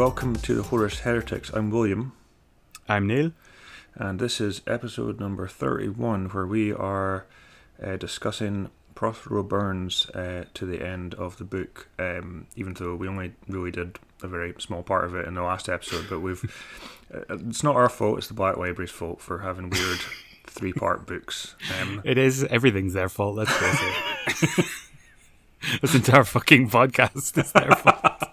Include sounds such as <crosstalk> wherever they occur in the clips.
Welcome to the Horus Heretics. I'm William, I'm Neil. and this is episode number 31, where we are uh, discussing Prospero Burns uh, to the end of the book. Um, even though we only really did a very small part of it in the last episode, but we've <laughs> uh, it's not our fault; it's the Black Library's fault for having weird <laughs> three-part books. Um, It is everything's their fault. Let's face it. <laughs> this entire fucking podcast is their fault.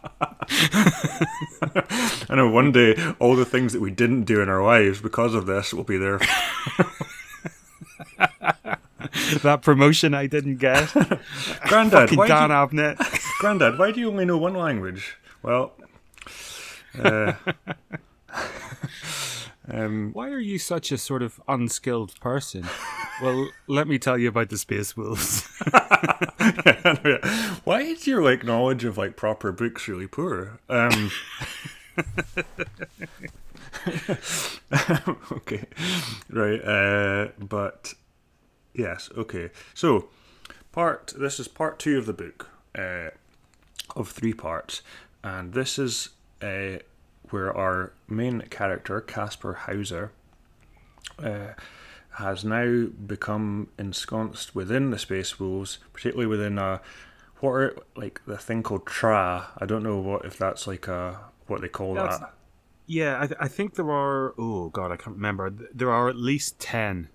<laughs> I know one day all the things that we didn't do in our lives because of this will be there. <laughs> that promotion I didn't get. <laughs> Grandad, why do Dan you- Abnett. Why do you only know one language? Well, uh, um, Why are you such a sort of unskilled person? Well, let me tell you about the Space Wolves. <laughs> why is your like knowledge of like proper books really poor? Um, <laughs> okay, right, uh, but yes, okay. So, part this is part two of the book uh, of three parts, and this is uh, where our main character Kasper Hawser uh, has now become ensconced within the Space Wolves, particularly within a what are like the thing called Tra. I don't know what if that's like a what they call That's- that. yeah, I, I think there are. Oh god, I can't remember. There are at least ten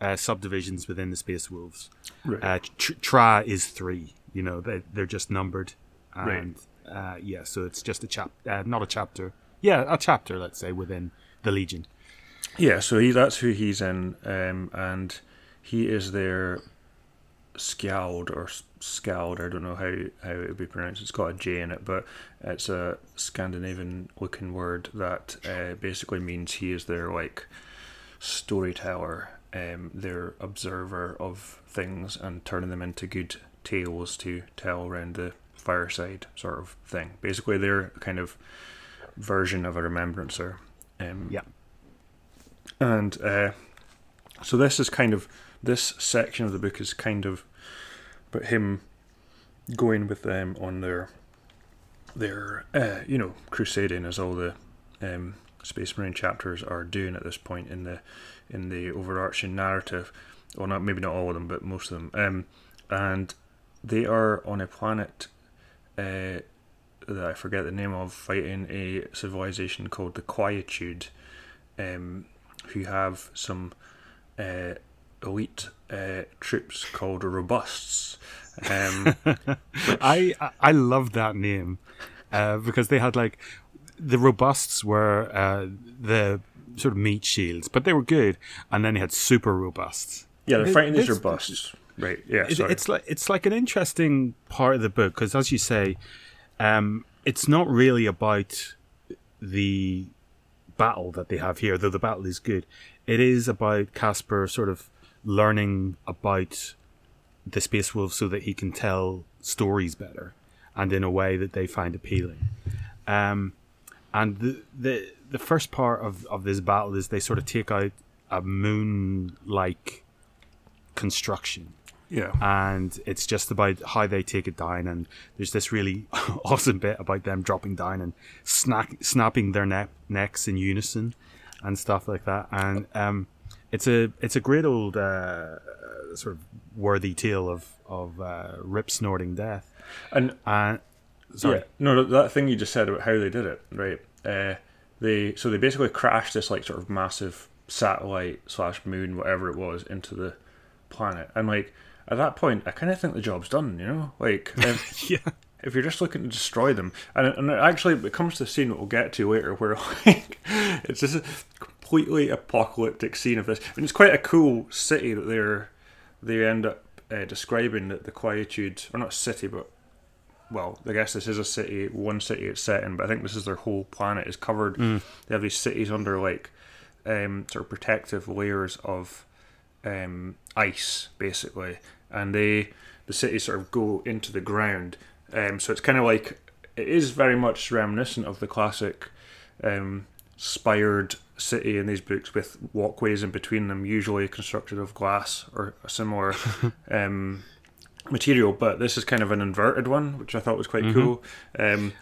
uh, subdivisions within the Space Wolves. Right. Uh, tr- Tra is three. You know, they they're just numbered, Right. uh, yeah, so it's just a chap, uh, not a chapter. Yeah, a chapter, let's say, within the Legion. Yeah, so he that's who he's in, um, and he is their skald or skald. I don't know how how it would be pronounced. It's got a J in it, but it's a Scandinavian looking word that uh, basically means he is their like storyteller, um, their observer of things and turning them into good tales to tell around the fireside sort of thing. Basically, they're kind of version of a remembrancer. Um, Yeah. and uh, so this is kind of this section of the book is kind of but him going with them on their their uh, you know crusading as all the um, Space Marine chapters are doing at this point in the in the overarching narrative. Well, not maybe not all of them, but most of them. Um, and they are on a planet uh, that I forget the name of, fighting a civilization called the Quietude um, who have some uh, elite uh, troops called Robusts. Um, <laughs> I I- I love that name uh, because they had like the robusts were uh, the sort of meat shields, but they were good, and then they had super robusts. yeah, they're fighting these Robusts. Right, yeah, It- it's like it's like an interesting part of the book because, as you say, um, it's not really about the battle that they have here, though the battle is good. It is about Kasper sort of learning about the Space Wolves so that he can tell stories better and in a way that they find appealing. Um, and the, the the first part of, of this battle is they sort of take out a moon like construction yeah. and it's just about how they take it down. And there's this really <laughs> awesome bit about them dropping down and snack, snapping their neck, necks in unison and stuff like that. And um, it's a it's a great old uh, sort of worthy tale of of uh, rip snorting death. And And sorry, yeah, no, that thing you just said about how they did it, right? Uh, they so they basically crashed this like sort of massive satellite slash moon, whatever it was, into the planet, and like at that point, I kind of think the job's done. You know, like if, <laughs> yeah, if you're just looking to destroy them, and and actually, it comes to a scene that we'll get to later, where <laughs> like it's just a completely apocalyptic scene of this. Mean, it's quite a cool city that they're they end up uh, describing that the quietude, or not city, but well, I guess this is a city, one city it's set in, but I think this is their whole planet is covered. They have these cities under like um, sort of protective layers of um, ice, basically, and they the cities sort of go into the ground. Um, so it's kind of like it is very much reminiscent of the classic um, spired city in these books with walkways in between them, usually constructed of glass or a similar <laughs> um, material. But this is kind of an inverted one, which I thought was quite cool. Um,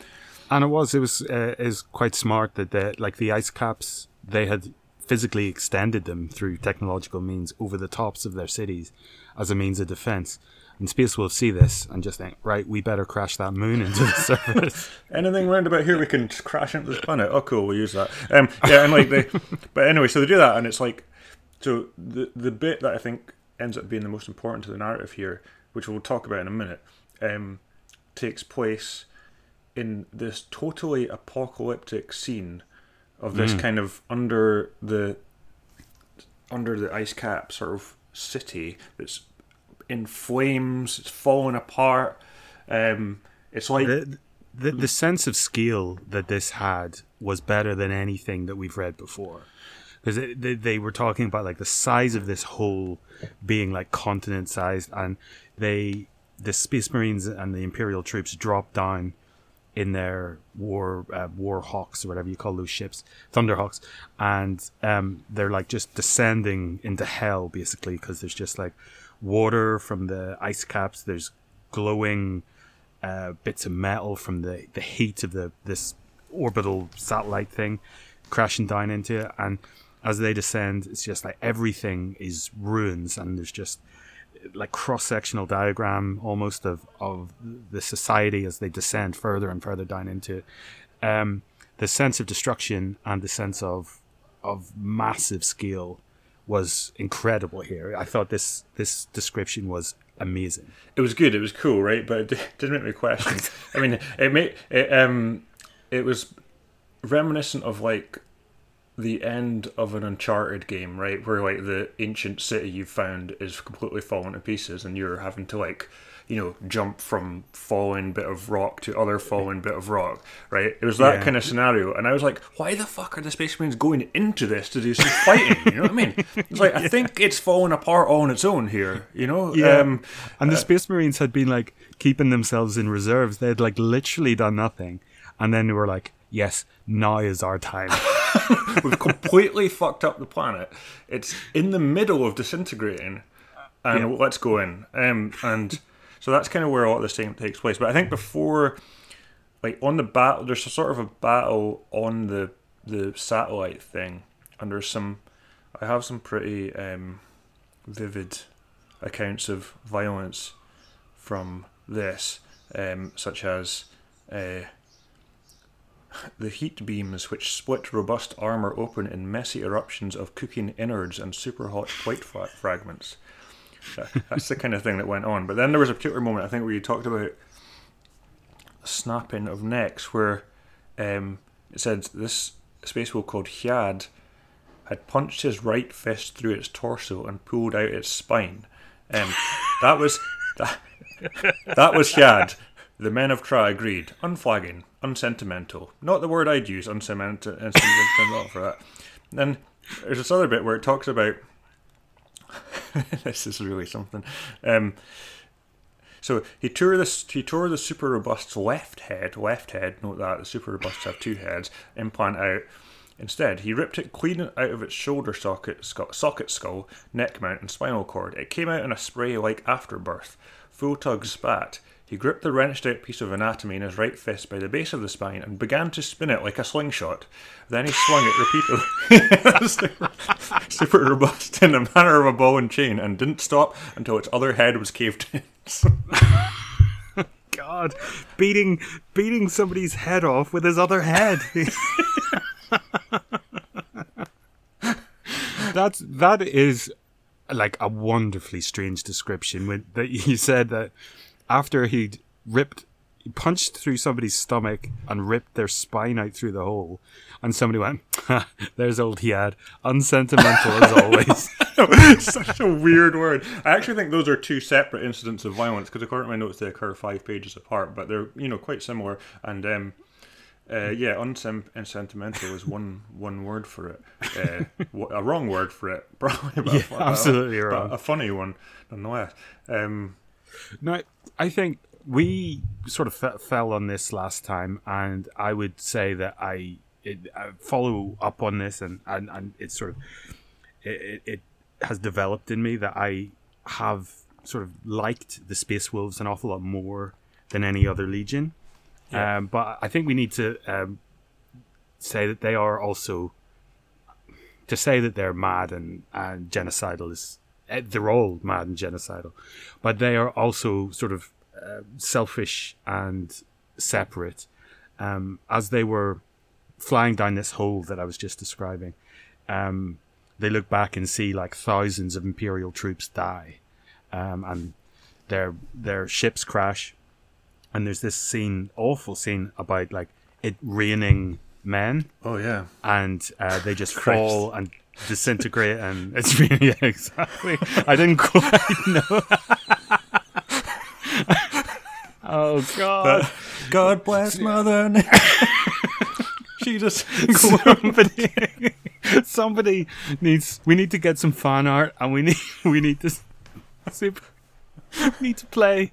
And it was, it was, uh, is quite smart that the like the ice caps they had physically extended them through technological means over the tops of their cities as a means of defense. And Space will see this and just think, right, we better crash that moon <laughs> into the surface. <laughs> Anything round about here we can crash into this planet. Oh, cool, we'll use that. Um, yeah, and like they, <laughs> but anyway, so they do that, and it's like, so the the bit that I think ends up being the most important to the narrative here, which we'll talk about in a minute, um, takes place in this totally apocalyptic scene of this kind of under the under the ice cap sort of city that's in flames, it's falling apart. Um, it's like the, the the sense of scale that this had was better than anything that we've read before because they, they were talking about like the size of this hole being like continent sized and they the space marines and the imperial troops dropped down in their war uh, war hawks or whatever you call those ships thunderhawks and um, they're like just descending into hell basically because there's just like water from the ice caps. There's glowing uh, bits of metal from the, the heat of the this orbital satellite thing crashing down into it and as they descend it's just like everything is ruins and there's just like cross-sectional diagram almost of, of the society as they descend further and further down into. Um, the sense of destruction and the sense of of massive scale was incredible here. I thought this this description was amazing. it was good, it was cool, right? But it <laughs> didn't make me question. I mean, it made it um, it was reminiscent of like the end of an Uncharted game, right? Where like the ancient city you've found is completely falling to pieces, and you're having to like, you know, jump from falling bit of rock to other falling bit of rock, right? It was that Yeah. kind of scenario, and I was like, why the fuck are the Space Marines going into this to do some fighting? You know what I mean? It's like I <laughs> think it's falling apart all on its own here, you know? Um, and the Space Marines had been like keeping themselves in reserves. They had like literally done nothing, and then they were like, "Yes, now is our time." <laughs> <laughs> We've completely fucked up the planet. It's in the middle of disintegrating, and Yeah. let's go in. Um, and so that's kind of where a lot of this thing takes place. But I think before, like on the battle, there's a sort of a battle on the the satellite thing, and there's some. I have some pretty um, vivid accounts of violence from this, um, such as. Uh, the heat beams which split robust armor open in messy eruptions of cooking innards and super hot plate fra- fragments. That- That's the kind of thing that went on. But then there was a particular moment, I think, where you talked about snapping of necks, where um, it said this space wolf called Hyad had punched his right fist through its torso and pulled out its spine. Um, that was that, that was Hyad. The men of Tra agreed. Unflagging, unsentimental. Not the word I'd use, unsentimental, unsentimental for that. Then there's this other bit where it talks about. <laughs> this is really something. Um, so he tore this. He tore the super robust left head. Left head. Note that the super robusts have two heads. Implant out. Instead, he ripped it clean out of its shoulder socket, socket skull, neck mount, and spinal cord. It came out in a spray like afterbirth. Full tug spat. He gripped the wrenched out piece of anatomy in his right fist by the base of the spine and began to spin it like a slingshot. Then he swung it repeatedly. <laughs> super, robust in the manner of a ball and chain and didn't stop until its other head was caved in. <laughs> God, beating beating somebody's head off with his other head. <laughs> That's that is like a wonderfully strange description. When that you said that after he'd ripped, he punched through somebody's stomach and ripped their spine out through the hole, and somebody went, "Ha, <laughs> "There's old Hiad, unsentimental as always." <laughs> Such a weird word. I actually think those are two separate incidents of violence because according to my notes they occur five pages apart, but they're you know quite similar. And um, uh, yeah, unsentimental is one <laughs> one word for it. Uh, a wrong word for it, probably. But Yeah, absolutely but wrong. A funny one, nonetheless. Um, No, I think we sort of fe- fell on this last time, and I would say that I, it, I follow up on this, and, and, and it's sort of it, it, has developed in me that I have sort of liked the Space Wolves an awful lot more than any other Legion. Yeah. Um, but I think we need to um, say that they are also to say that they're mad and, and genocidal is they're all mad and genocidal, but they are also sort of uh, selfish and separate. Um, as they were flying down this hole that I was just describing, um, they look back and see like thousands of Imperial troops die, um, and their their ships crash, and there's this scene, awful scene about like it raining men, Oh yeah. and uh, they just fall and disintegrate, and <laughs> it's really yeah, exactly. I didn't quite <laughs> know. oh god! God bless Mother. <laughs> She just somebody somebody needs we need to get some fan art and we need we need to super we need to play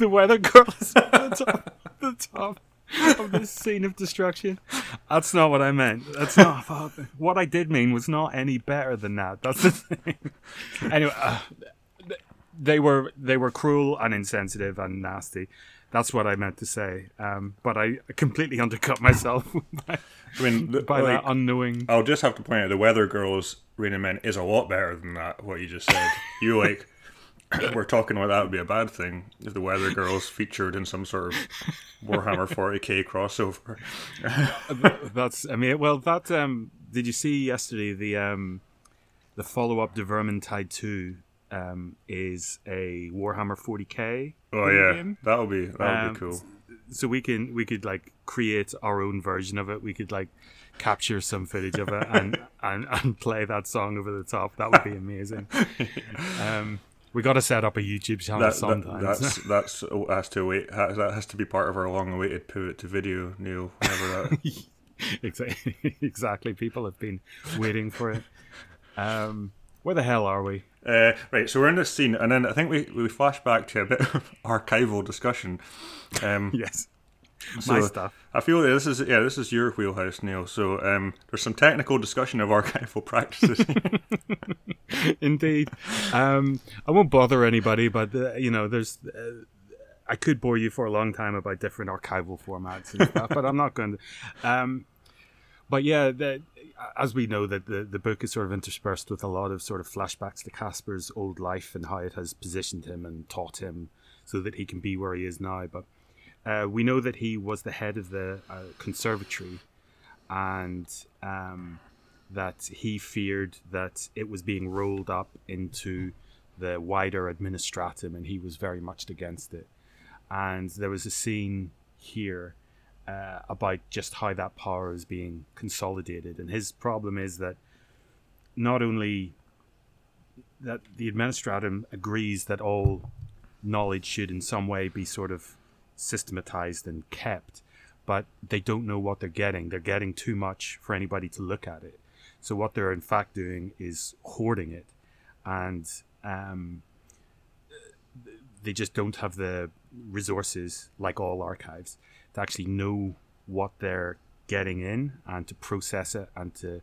the weather girls at the top, the top <laughs> of this scene of destruction that's not what i meant that's <laughs> not what i did mean was not any better than that that's the thing <laughs> anyway uh, they were they were cruel and insensitive and nasty that's what I meant to say, um, but I completely undercut myself by, I mean, the- by like, that unknowing. I'll just have to point out the Weather Girls Raining Men is a lot better than that. What you just said. you like. We're talking about that would be a bad thing if the Weather Girls featured in some sort of Warhammer 40k crossover. <laughs> That's I mean, well, that um, did you see yesterday the um, the follow up to Vermintide Two um, is a Warhammer 40k. Oh yeah, game. that would be that would Um, be cool. So we can we could like create our own version of it. We could like capture some footage of it and <laughs> and, and play that song over the top. That would be amazing. <laughs> Um, we got to set up a YouTube channel That, that, sometimes. that's <laughs> that's oh, has to wait. ha- That has to be part of our long-awaited pivot to video, Neil. Whenever that. <laughs> exactly, <laughs> exactly. People have been waiting for it. Um, where the hell are we? Uh, right, so we're in this scene, and then I think we, we flash back to a bit of archival discussion. Um, Yes, so my stuff. I feel that this is yeah, this is your wheelhouse, Neil. So um, there's some technical discussion of <laughs> archival practices. <laughs> Indeed. Um, I won't bother anybody, but uh, you know, there's. Uh, I could bore you for a long time about different archival formats and stuff, but I'm not going to. Um, but yeah, the, as we know, that the, the book is sort of interspersed with a lot of sort of flashbacks to Kasper's old life and how it has positioned him and taught him so that he can be where he is now. But uh, we know that he was the head of the uh, conservatory, and um, that he feared that it was being rolled up into the wider administratum, and he was very much against it. And there was a scene here uh, about just how that power is being consolidated, and his problem is that not only that the administratum agrees that all knowledge should in some way be sort of systematized and kept, but they don't know what they're getting. They're getting too much for anybody to look at it. So what they're in fact doing is hoarding it, and um, they just don't have the resources, like all archives, to actually know what they're getting in and to process it and to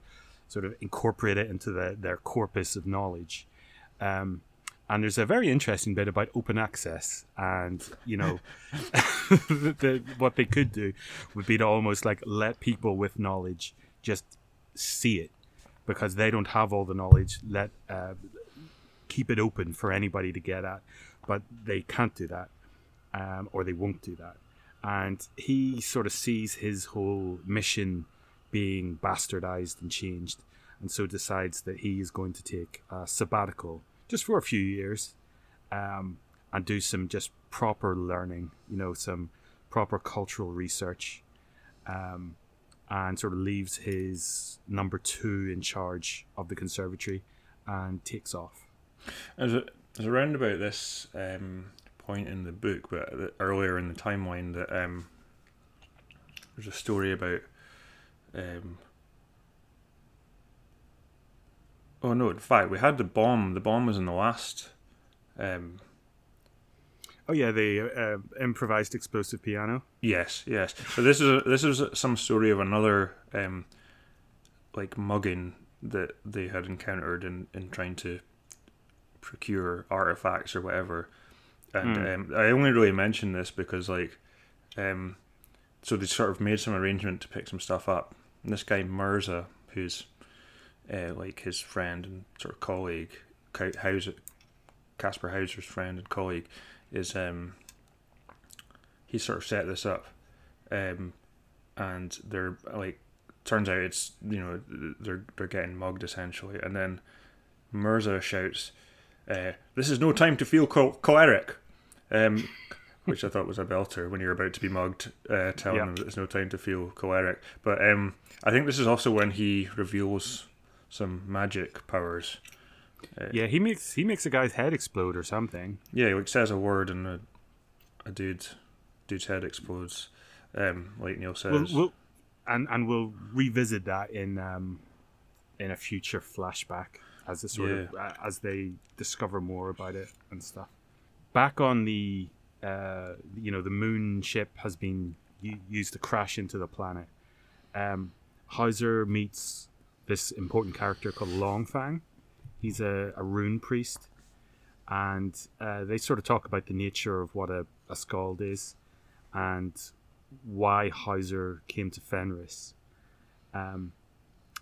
sort of incorporate it into the, their corpus of knowledge. Um, and there's a very interesting bit about open access, and you know, <laughs> <laughs> the, what they could do would be to almost like let people with knowledge just see it because they don't have all the knowledge. Let uh, keep it open for anybody to get at, but they can't do that, um, or they won't do that. And he sort of sees his whole mission being bastardized and changed, and so decides that he is going to take a sabbatical just for a few years um, and do some just proper learning, you know, some proper cultural research, um, and sort of leaves his number two in charge of the conservatory and takes off. There's, a, there's around about this um, point in the book, but earlier in the timeline, that um, there's a story about. Um, oh no! In fact, we had the bomb. The bomb was in the last. Um, Oh yeah, the uh, improvised explosive piano. Yes, yes. So this is a, this is some story of another um, like mugging that they had encountered in, in trying to procure artifacts or whatever. And um, I only really mention this because like um, so they sort of made some arrangement to pick some stuff up. And this guy Mirza, who's uh, like his friend and sort of colleague, Hawser, Kasper Hawser's friend and colleague, is um, he sort of set this up, um, and they're like, turns out it's you know they're they're getting mugged essentially, and then Mirza shouts, uh, "This is no time to feel cho- choleric." Um, <laughs> which I thought was a belter when you're about to be mugged, uh, telling yeah. them that there's no time to feel choleric. But um, I think this is also when he reveals some magic powers. Uh, yeah, he makes he makes a guy's head explode or something. Yeah, he says a word and a, a dude dude's head explodes. Um, like Neil says. We'll, we'll, and and we'll revisit that in um, in a future flashback as a sort yeah. of uh, as they discover more about it and stuff. Back on the uh, you know the moon ship has been used to crash into the planet. Um, Hawser meets this important character called Longfang. He's a, a rune priest, and uh, they sort of talk about the nature of what a, a skald is, and why Hawser came to Fenris. Um,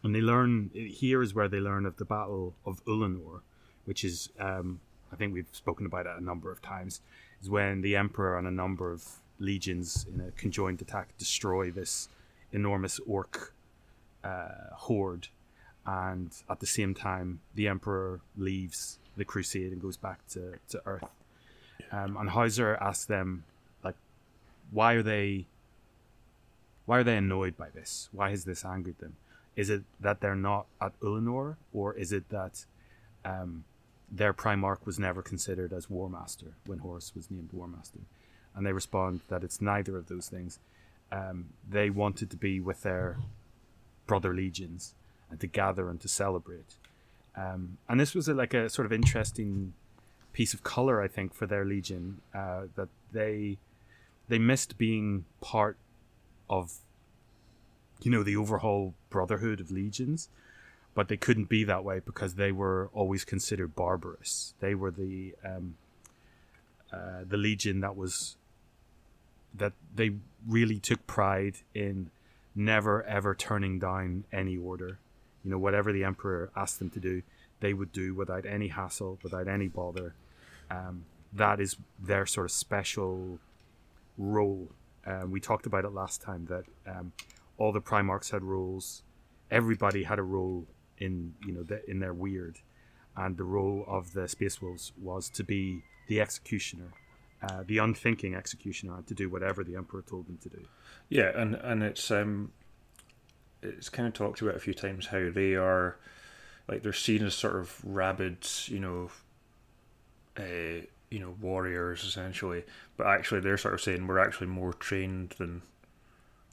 and they learn here is where they learn of the Battle of Ullanor, which is um, I think we've spoken about it a number of times is when the emperor and a number of legions in a conjoined attack destroy this enormous orc uh, horde, and at the same time, the emperor leaves the crusade and goes back to, to Earth. Um, and Hawser asks them, like, why are they, why are they annoyed by this? Why has this angered them? Is it that they're not at Ullanor, or is it that um, their Primarch was never considered as War Master when Horus was named War Master. And they respond that it's neither of those things. Um, they wanted to be with their brother legions and to gather and to celebrate. Um, and this was a, like a sort of interesting piece of color, I think, for their legion uh, that they they missed being part of, you know, the overhaul brotherhood of legions but they couldn't be that way because they were always considered barbarous. They were the um, uh, the legion that was that they really took pride in never ever turning down any order. You know, whatever the emperor asked them to do, they would do without any hassle, without any bother. Um, that is their sort of special role. Um, we talked about it last time that um, all the Primarchs had roles. Everybody had a role in you know the, in their weird, and the role of the Space Wolves was to be the executioner, uh, the unthinking executioner, and to do whatever the Emperor told them to do. Yeah, and and it's um, it's kind of talked about a few times how they are, like they're seen as sort of rabid, you know, uh, you know, warriors essentially, but actually they're sort of saying we're actually more trained than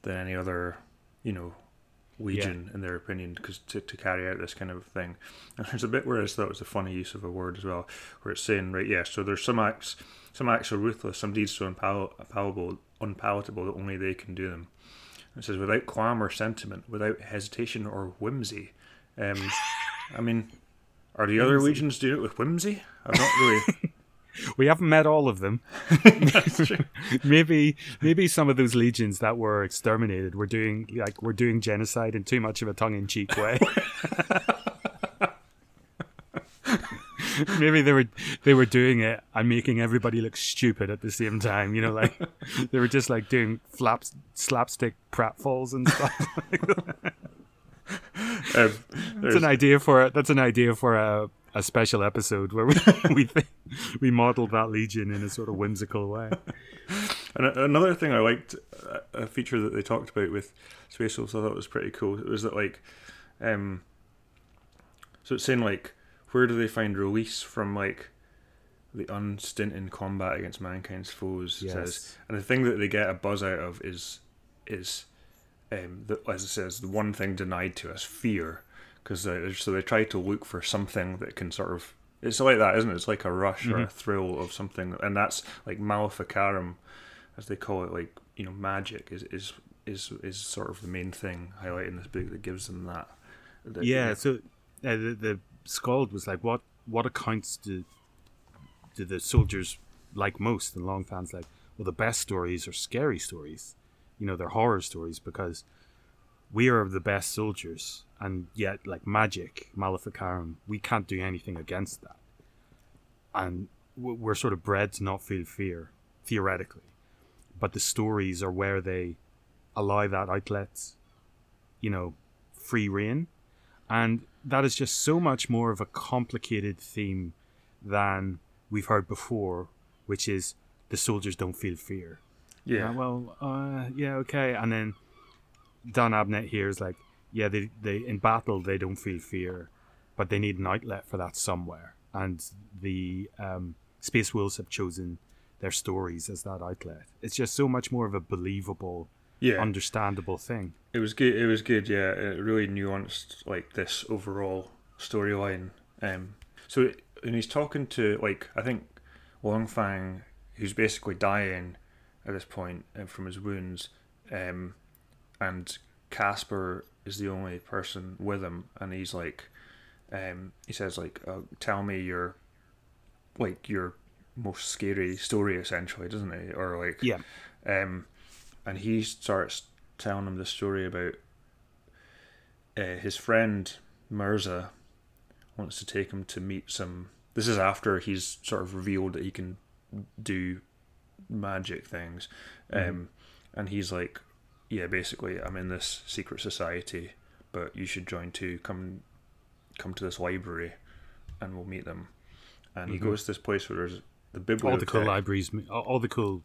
than any other, you know, legion yeah. in their opinion because to, to carry out this kind of thing. And there's a bit where I thought was a funny use of a word as well where it's saying right yeah so there's some acts some acts are ruthless some deeds so unpalatable unpalatable that only they can do them it says without qualm or sentiment without hesitation or whimsy um, I mean are the other legions doing it with whimsy I'm not really <laughs> we haven't met all of them. <laughs> <laughs> maybe maybe some of those legions that were exterminated were doing like we're doing genocide in too much of a tongue in cheek way. <laughs> maybe they were they were doing it and making everybody look stupid at the same time. You know, like <laughs> they were just like doing flaps slapstick pratfalls and stuff. <laughs> um, that's an idea for that's an idea for a a special episode where we we th- we modeled that legion in a sort of whimsical way. And another thing I liked, a feature that they talked about with Space Wolves, I thought was pretty cool. It was that like, um, so it's saying like, where do they find release from like the unstinting combat against mankind's foes? Yes. Says, and the thing that they get a buzz out of is is um, the, as it says, the one thing denied to us, fear because so they try to look for something that can sort of it's like that, isn't it? It's like a rush mm-hmm. or a mm-hmm. thrill of something, and that's like Maleficarum, as they call it, like you know, magic is is is is sort of the main thing highlighted in this book that gives them that. that yeah, so uh, the the skald was like, what what accounts do do the soldiers like most? And Longfang's like, well, the best stories are scary stories. you know they're horror stories because we are the best soldiers, and yet like magic, Maleficarum, we can't do anything against that, and we're sort of bred to not feel fear theoretically, but the stories are where they allow that outlet, you know, free reign, and that is just so much more of a complicated theme than we've heard before, which is the soldiers don't feel fear. Yeah. well, uh, yeah, okay. And then Dan Abnett here is like, yeah, they, they in battle they don't feel fear, but they need an outlet for that somewhere. And the um, Space Wolves have chosen their stories as that outlet. It's just so much more of a believable, yeah. understandable thing. It was good. It was good. Yeah, it really nuanced like this overall storyline. Um, so and he's talking to like I think Longfang, who's basically dying at this point uh, from his wounds, um, and Kasper is the only person with him, and he's like, um, he says like, uh, "Tell me your, like your most scary story," essentially, doesn't he? Or like, Yeah. um, and he starts telling him the story about uh, his friend Mirza wants to take him to meet some. This is after he's sort of revealed that he can do magic things, um, and he's like, "Yeah, basically, I'm in this secret society, but you should join too. Come, come to this library, and we'll meet them." And he Mhm. goes to this place where there's the biblical All the cool libraries, all the cool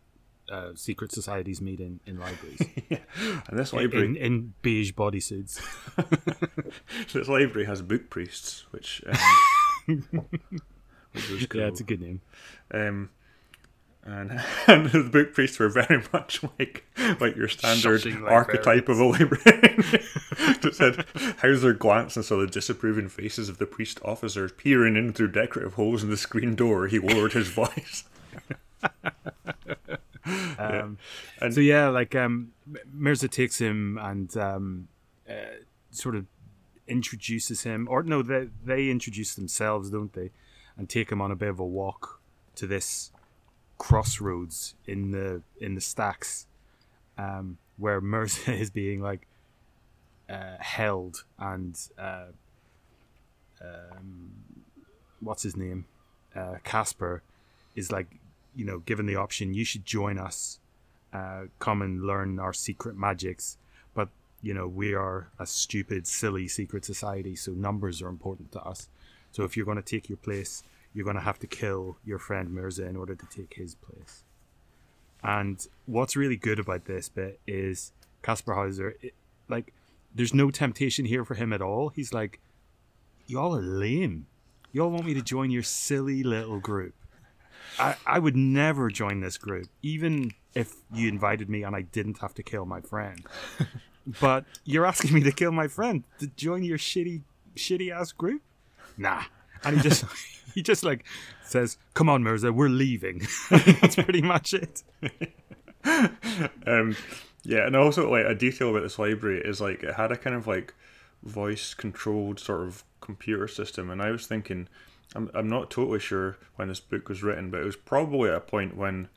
uh, secret societies meet in, in libraries. <laughs> and this library, in, in beige bodysuits. <laughs> this library has book priests, which um, <laughs> which was cool. Yeah, it's a good name. Um, and, and the book priests were very much like like your standard like archetype of a librarian. that said, Hawser glanced and saw the disapproving faces of the priest officers peering in through decorative holes in the screen door. He lowered his voice. <laughs> Um, And- so yeah, like um, Mirza takes him and um, uh, sort of introduces him, or no, they they introduce themselves, don't they? And take him on a bit of a walk to this crossroads in the in the stacks, um, where Mirza <laughs> is being like uh, held and uh, um, what's his name, uh, Kasper, is like you know given the option you should join us uh, come and learn our secret magics. But you know, we are a stupid, silly secret society, so numbers are important to us. So if you're going to take your place, you're going to have to kill your friend Mirza in order to take his place. And what's really good about this bit is Kasper Hawser, like, there's no temptation here for him at all. He's like, y'all are lame. Y'all want me to join your silly little group. I, I would never join this group, even if you invited me and I didn't have to kill my friend. <laughs> but you're asking me to kill my friend to join your shitty, shitty ass group? Nah. And he just, <laughs> he just like says, "Come on, Mirza, we're leaving." <laughs> That's pretty much it. um, yeah, and also like a detail about this library is like it had a kind of like voice controlled sort of computer system, and I was thinking, I'm I'm not totally sure when this book was written, but it was probably at a point when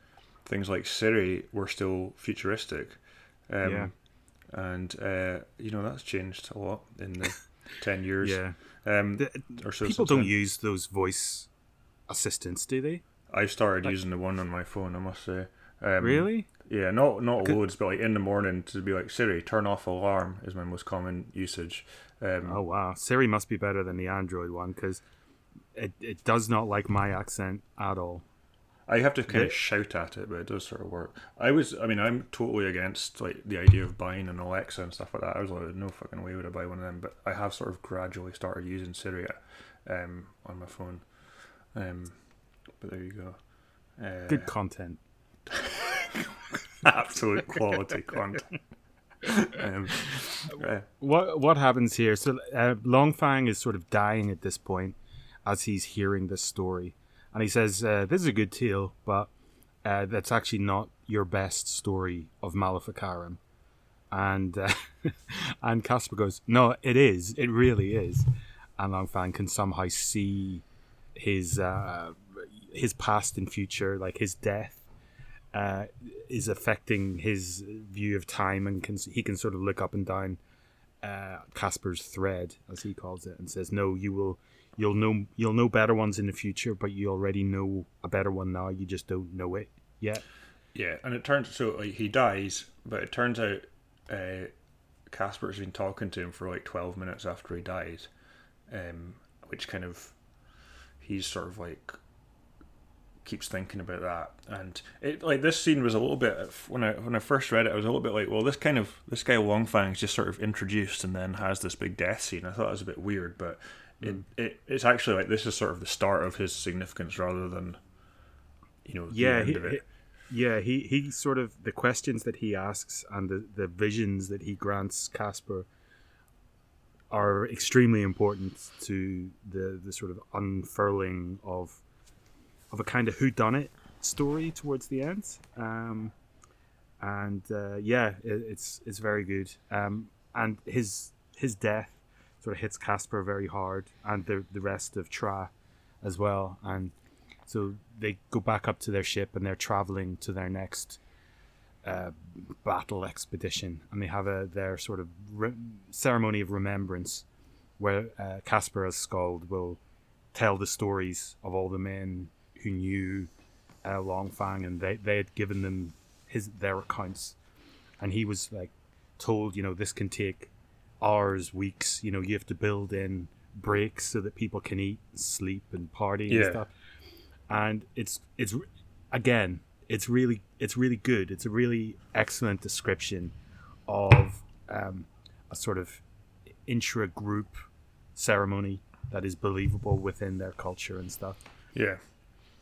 things like Siri were still futuristic. Um, Yeah. And uh, you know that's changed a lot in the <laughs> ten years Yeah. um, The- or so. People don't then. use those voice assistants, do they? I started using the one on my phone. I must say. Um, Really? Yeah, not not Could- loads, but like in the morning to be like Siri, turn off alarm is my most common usage. Um, Oh wow, Siri must be better than the Android one because it it does not like my accent at all. I have to kind The- of shout at it, but it does sort of work. I was, I mean, I'm totally against like the idea of buying an Alexa and stuff like that. I was like, no fucking way would I buy one of them. But I have sort of gradually started using Siri um, on my phone. Um, but there you go. Uh, Good content. <laughs> absolute quality content. <laughs> um, uh, What what happens here? So uh, Longfang is sort of dying at this point as he's hearing this story, and he says, uh, "This is a good tale, but uh, that's actually not your best story of Maleficarum." And uh, <laughs> and Kasper goes, "No, it is. It really is." And Longfang can somehow see his uh, his past and future, like his death, uh, is affecting his view of time, and can he can sort of look up and down uh, Kasper's thread, as he calls it, and says, "No, you will." You'll know you'll know better ones in the future, but you already know a better one now. You just don't know it yet. Yeah, and it turns so he dies, but it turns out uh, Kasper's been talking to him for like twelve minutes after he dies, um, which kind of he's sort of like keeps thinking about that, and it like this scene was a little bit when I when I first read it, I was a little bit like, well, this kind of this guy Longfang's just sort of introduced and then has this big death scene. I thought it was a bit weird, but it, it it's actually like this is sort of the start of his significance rather than you know yeah, the end he, of it. he- yeah, he, he sort of the questions that he asks and the, the visions that he grants Kasper are extremely important to the, the sort of unfurling of of a kind of who done it story towards the end. Um, and uh, yeah, it, it's it's very good. Um, and his his death sort of hits Kasper very hard, and the the rest of Tra as well. And so they go back up to their ship, and they're traveling to their next uh, battle expedition, and they have a their sort of re- ceremony of remembrance, where uh, Kasper as Skald will tell the stories of all the men who knew uh, Longfang, and they they had given them his their accounts, and he was like told, you know, this can take hours, weeks. You know, you have to build in breaks so that people can eat, sleep, and party and Yeah. stuff. And it's it's again, it's really it's really good. It's a really excellent description of um, a sort of intra group ceremony that is believable within their culture and stuff. Yeah.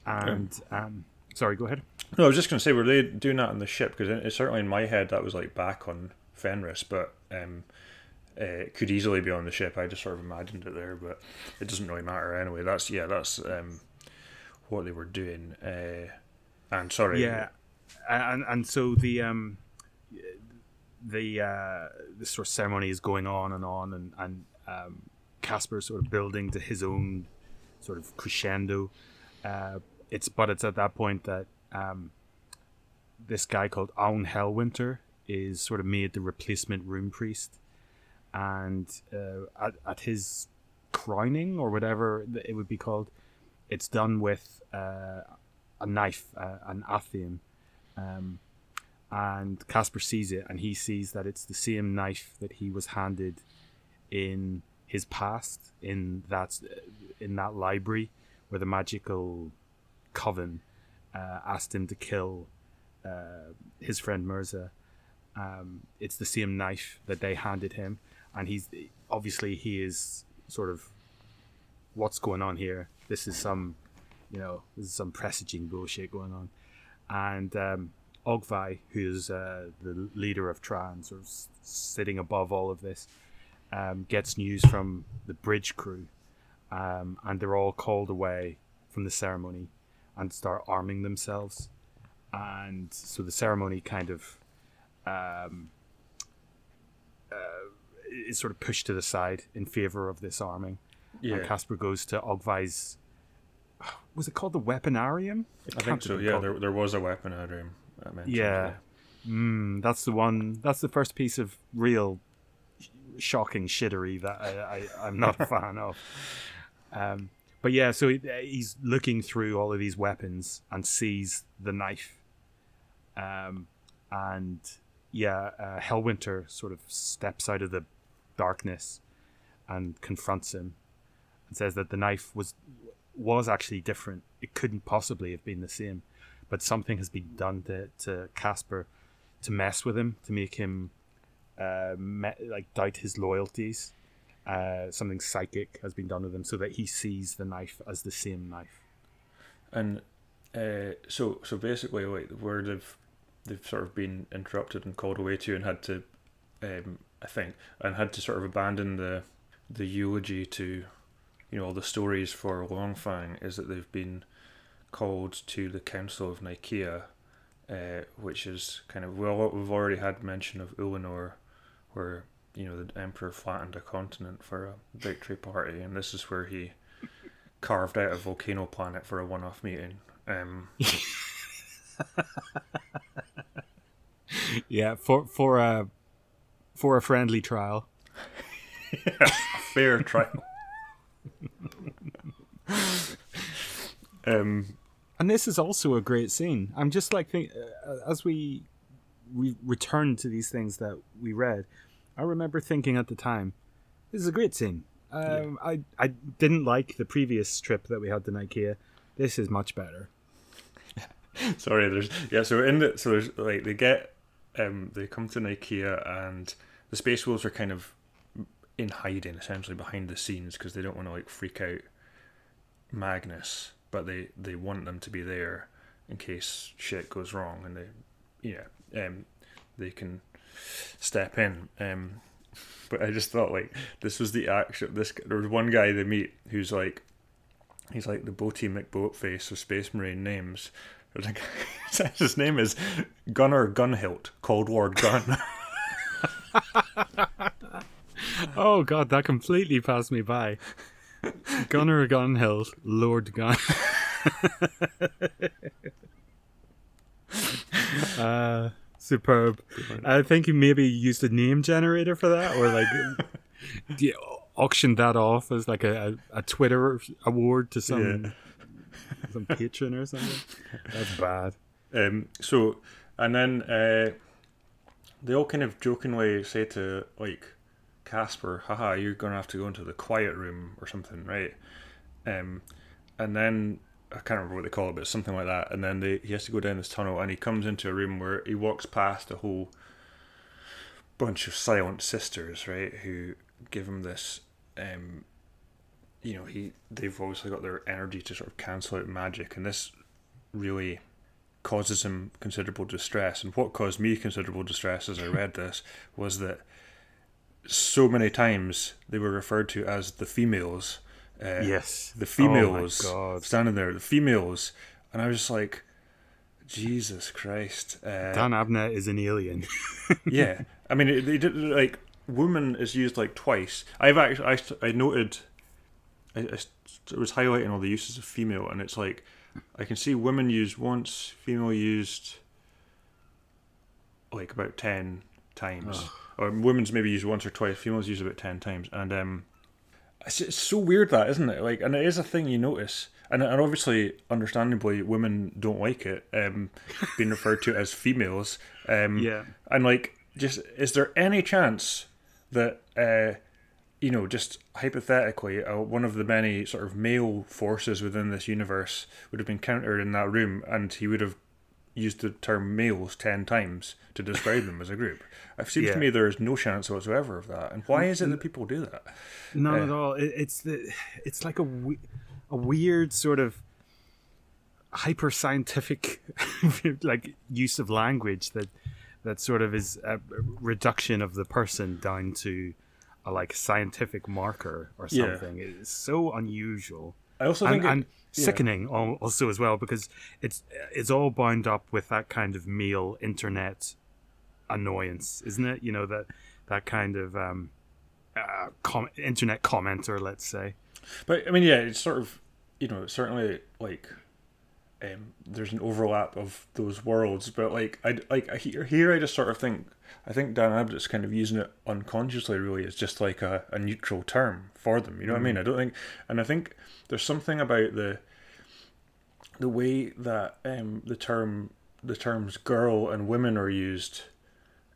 And um, sorry, go ahead. No, I was just going to say, were they doing that on the ship? Because certainly in my head that was like back on Fenris, but um, it could easily be on the ship. I just sort of imagined it there, but it doesn't really matter anyway. That's yeah, that's um, what they were doing. Uh, and sorry, Yeah, and and so the um, the uh, sort of ceremony is going on and on, and and um, Kasper sort of building to his own sort of crescendo. Uh, it's but it's at that point that um, this guy called Aun Hellwinter is sort of made the replacement rune priest, and uh, at, at his crowning or whatever it would be called, it's done with uh, a knife, uh, an athame, um, and Kasper sees it, and he sees that it's the same knife that he was handed in his past in that in that library where the magical coven uh, asked him to kill uh, his friend Mirza. Um, it's the same knife that they handed him, and he's obviously he is sort of what's going on here. This is some, you know, this is some presaging bullshit going on, and um, Ogvai, who's uh, the leader of Tran, sort of sitting above all of this, um, gets news from the bridge crew, um, and they're all called away from the ceremony and start arming themselves. And so the ceremony kind of um, uh, is sort of pushed to the side in favor of this arming. And yeah, Kasper goes to Ogvai's. Was it called the weaponarium? It I think so. Yeah, there there was a weapon out of him. I mentioned, yeah. Mm, that's the one. That's the first piece of real sh- shocking shittery that I, I, I'm not a <laughs> fan of. Um, but yeah, so he, he's looking through all of these weapons and sees the knife. Um, and yeah, uh, Hellwinter sort of steps out of the darkness and confronts him and says that the knife was was actually different. It couldn't possibly have been the same, but something has been done to to Kasper to mess with him, to make him uh, me- like doubt his loyalties. Uh, something psychic has been done with him, so that he sees the knife as the same knife. And uh, so so basically, like where they've they've sort of been interrupted and called away to, and had to, um, I think, and had to sort of abandon the the eulogy to, you know, all the stories for Longfang is that they've been called to the Council of Nicaea, uh, which is kind of well, we've already had mention of Ullanor, where you know the Emperor flattened a continent for a victory party, and this is where he <laughs> carved out a volcano planet for a one-off meeting. Um, <laughs> yeah, for for a for a friendly trial. a <laughs> fair trial. um, and this is also a great scene. I'm just like think, uh, as we we return to these things that we read. I remember thinking at the time, this is a great scene. Um, yeah. I I didn't like the previous trip that we had to Nikaea. This is much better. <laughs> Sorry, there's yeah. So in the so there's like they get um they come to Nikaea and the space wolves are kind of in hiding essentially behind the scenes because they don't want to like freak out Magnus, but they they want them to be there in case shit goes wrong and they yeah um they can step in. Um but I just thought like this was the action this there was one guy they meet who's like he's like the Boaty McBoatface of Space Marine names <laughs> his name is Gunnar Gunhilt Cold War Gun <laughs> oh god, that completely passed me by. Gunner Gunhill, Lord Gun. <laughs> uh, superb. I think you maybe used a name generator for that, or like auctioned that off as like a, a, a Twitter award to some yeah. <laughs> some patron or something. That's bad. Um, so, and then uh, they all kind of jokingly say to like Kasper, haha, you're gonna have to go into the quiet room or something, right? Um, and then I can't remember what they call it, but something like that. And then they, he has to go down this tunnel, and he comes into a room where he walks past a whole bunch of silent sisters, right, who give him this. Um, you know, he they've obviously got their energy to sort of cancel out magic, and this really causes him considerable distress. And what caused me considerable distress as I read <laughs> this was that so many times they were referred to as the females. Uh, yes, the females oh standing there, the females, and I was just like, Jesus Christ. Uh, Dan Abnett is an alien. <laughs> yeah, I mean, they did like woman is used like twice. I've actually I, I noted, I, I was highlighting all the uses of female, and it's like I can see women used once, female used like about ten times or women's maybe used once or twice, females use about ten times, and um, it's, it's so weird that isn't it? Like, and it is a thing you notice, and, and obviously, understandably, women don't like it um, being referred to as females. Um, yeah, and like, just is there any chance that? Uh, you know, just hypothetically, uh, one of the many sort of male forces within this universe would have been countered in that room, and he would have used the term males 10 times to describe them as a group. It seems yeah. to me there is no chance whatsoever of that. And why is it that people do that? Not uh, at all. It, it's the, it's like a, a weird sort of hyper scientific <laughs> like use of language that that sort of is a reduction of the person down to a like scientific marker or something. Yeah. It's so unusual. I also and, think it, and sickening yeah. also as well because it's it's all bound up with that kind of meal internet annoyance, isn't it? You know that that kind of um, uh, com- internet commenter, let's say. But I mean, yeah, it's sort of you know certainly like um, there's an overlap of those worlds, but like I like here here I just sort of think I think Dan Abnett's kind of using it unconsciously. Really, it's just like a, a neutral term for them. You know mm. what I mean? Mm. I don't think, and I think there's something about the the way that um, the term the terms girl and women are used.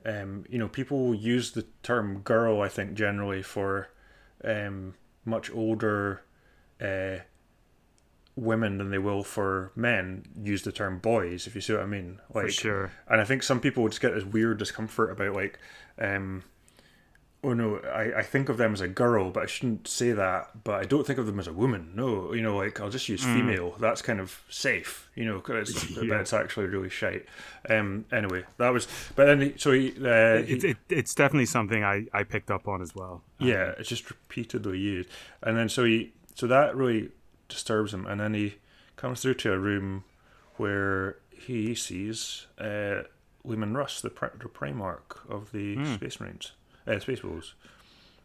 Um, you know, people use the term girl. I think generally for um, much older uh, women than they will for men use the term boys, if you see what I mean. Like, for sure. And I think some people would just get this weird discomfort about like, um, oh no, I, I think of them as a girl, but I shouldn't say that. But I don't think of them as a woman. No, you know, like I'll just use mm. female. That's kind of safe, you know. It's, <laughs> yeah. But it's actually really shite. Um, anyway, that was. But then, so he, uh, it, it, it's definitely something I, I picked up on as well. Yeah, it's just repeatedly used, and then so he, so that really disturbs him, and then he comes through to a room where he sees uh, Leman Russ, the, the Primarch of the mm. Space Marines, uh, Space Wolves.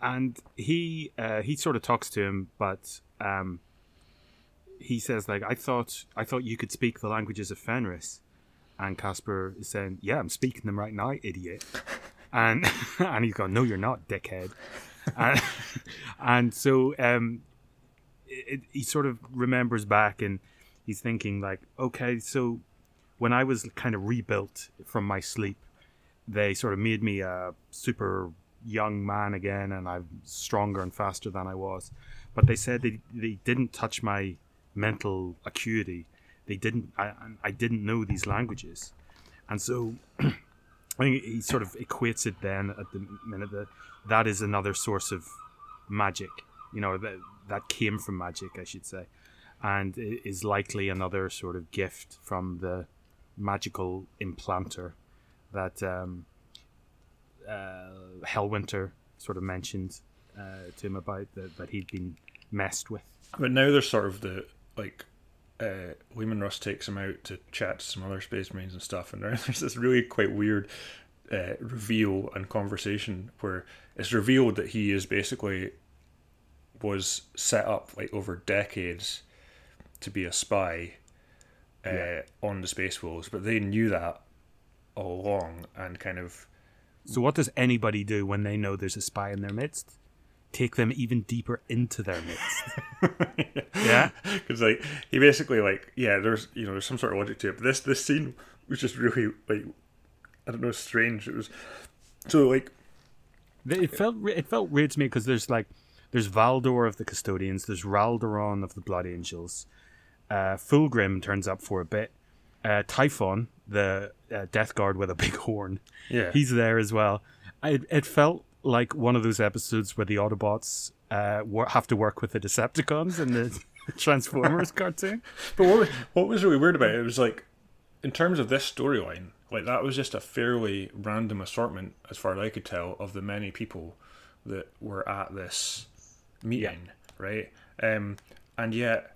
And he uh, he sort of talks to him, but um, he says like, "I thought I thought you could speak the languages of Fenris," And Kasper is saying, "Yeah, I'm speaking them right now, idiot." <laughs> and <laughs> and he's going, "No, you're not, dickhead." <laughs> and, and so um, it, he sort of remembers back, and he's thinking like, "Okay, so when I was kind of rebuilt from my sleep, they sort of made me a super young man again, and I'm stronger and faster than I was." But they said they, they didn't touch my mental acuity. They didn't. I, I didn't know these languages, and so <clears throat> I think he sort of equates it then at the minute that that is another source of magic. You know that that came from magic, I should say, and is likely another sort of gift from the magical implanter that um, uh, Hellwinter sort of mentioned uh, to him about that, he'd been messed with. But now there's sort of the like uh, Leman Russ takes him out to chat to some other space marines and stuff, and <laughs> there's this really quite weird uh, reveal and conversation where it's revealed that he is basically was set up like over decades to be a spy uh, yeah. on the space wolves, but they knew that all along and kind of. So what does anybody do when they know there's a spy in their midst? take them even deeper into their midst. <laughs> yeah, <laughs> because like he basically like yeah, there's you know there's some sort of logic to it, but this this scene was just really like I don't know strange. It was so like it felt it felt weird to me because there's like there's Valdor of the Custodians, there's Raldoron of the Blood Angels, uh, Fulgrim turns up for a bit. Uh, Typhon, the uh, Death Guard with a big <laughs> horn, yeah, he's there as well. It, it felt like one of those episodes where the Autobots uh, have to work with the Decepticons in the <laughs> Transformers <laughs> cartoon. But what was, what was really weird about it, it was like, in terms of this storyline, like that was just a fairly random assortment, as far as I could tell, of the many people that were at this meeting, yeah. right? Um, and yet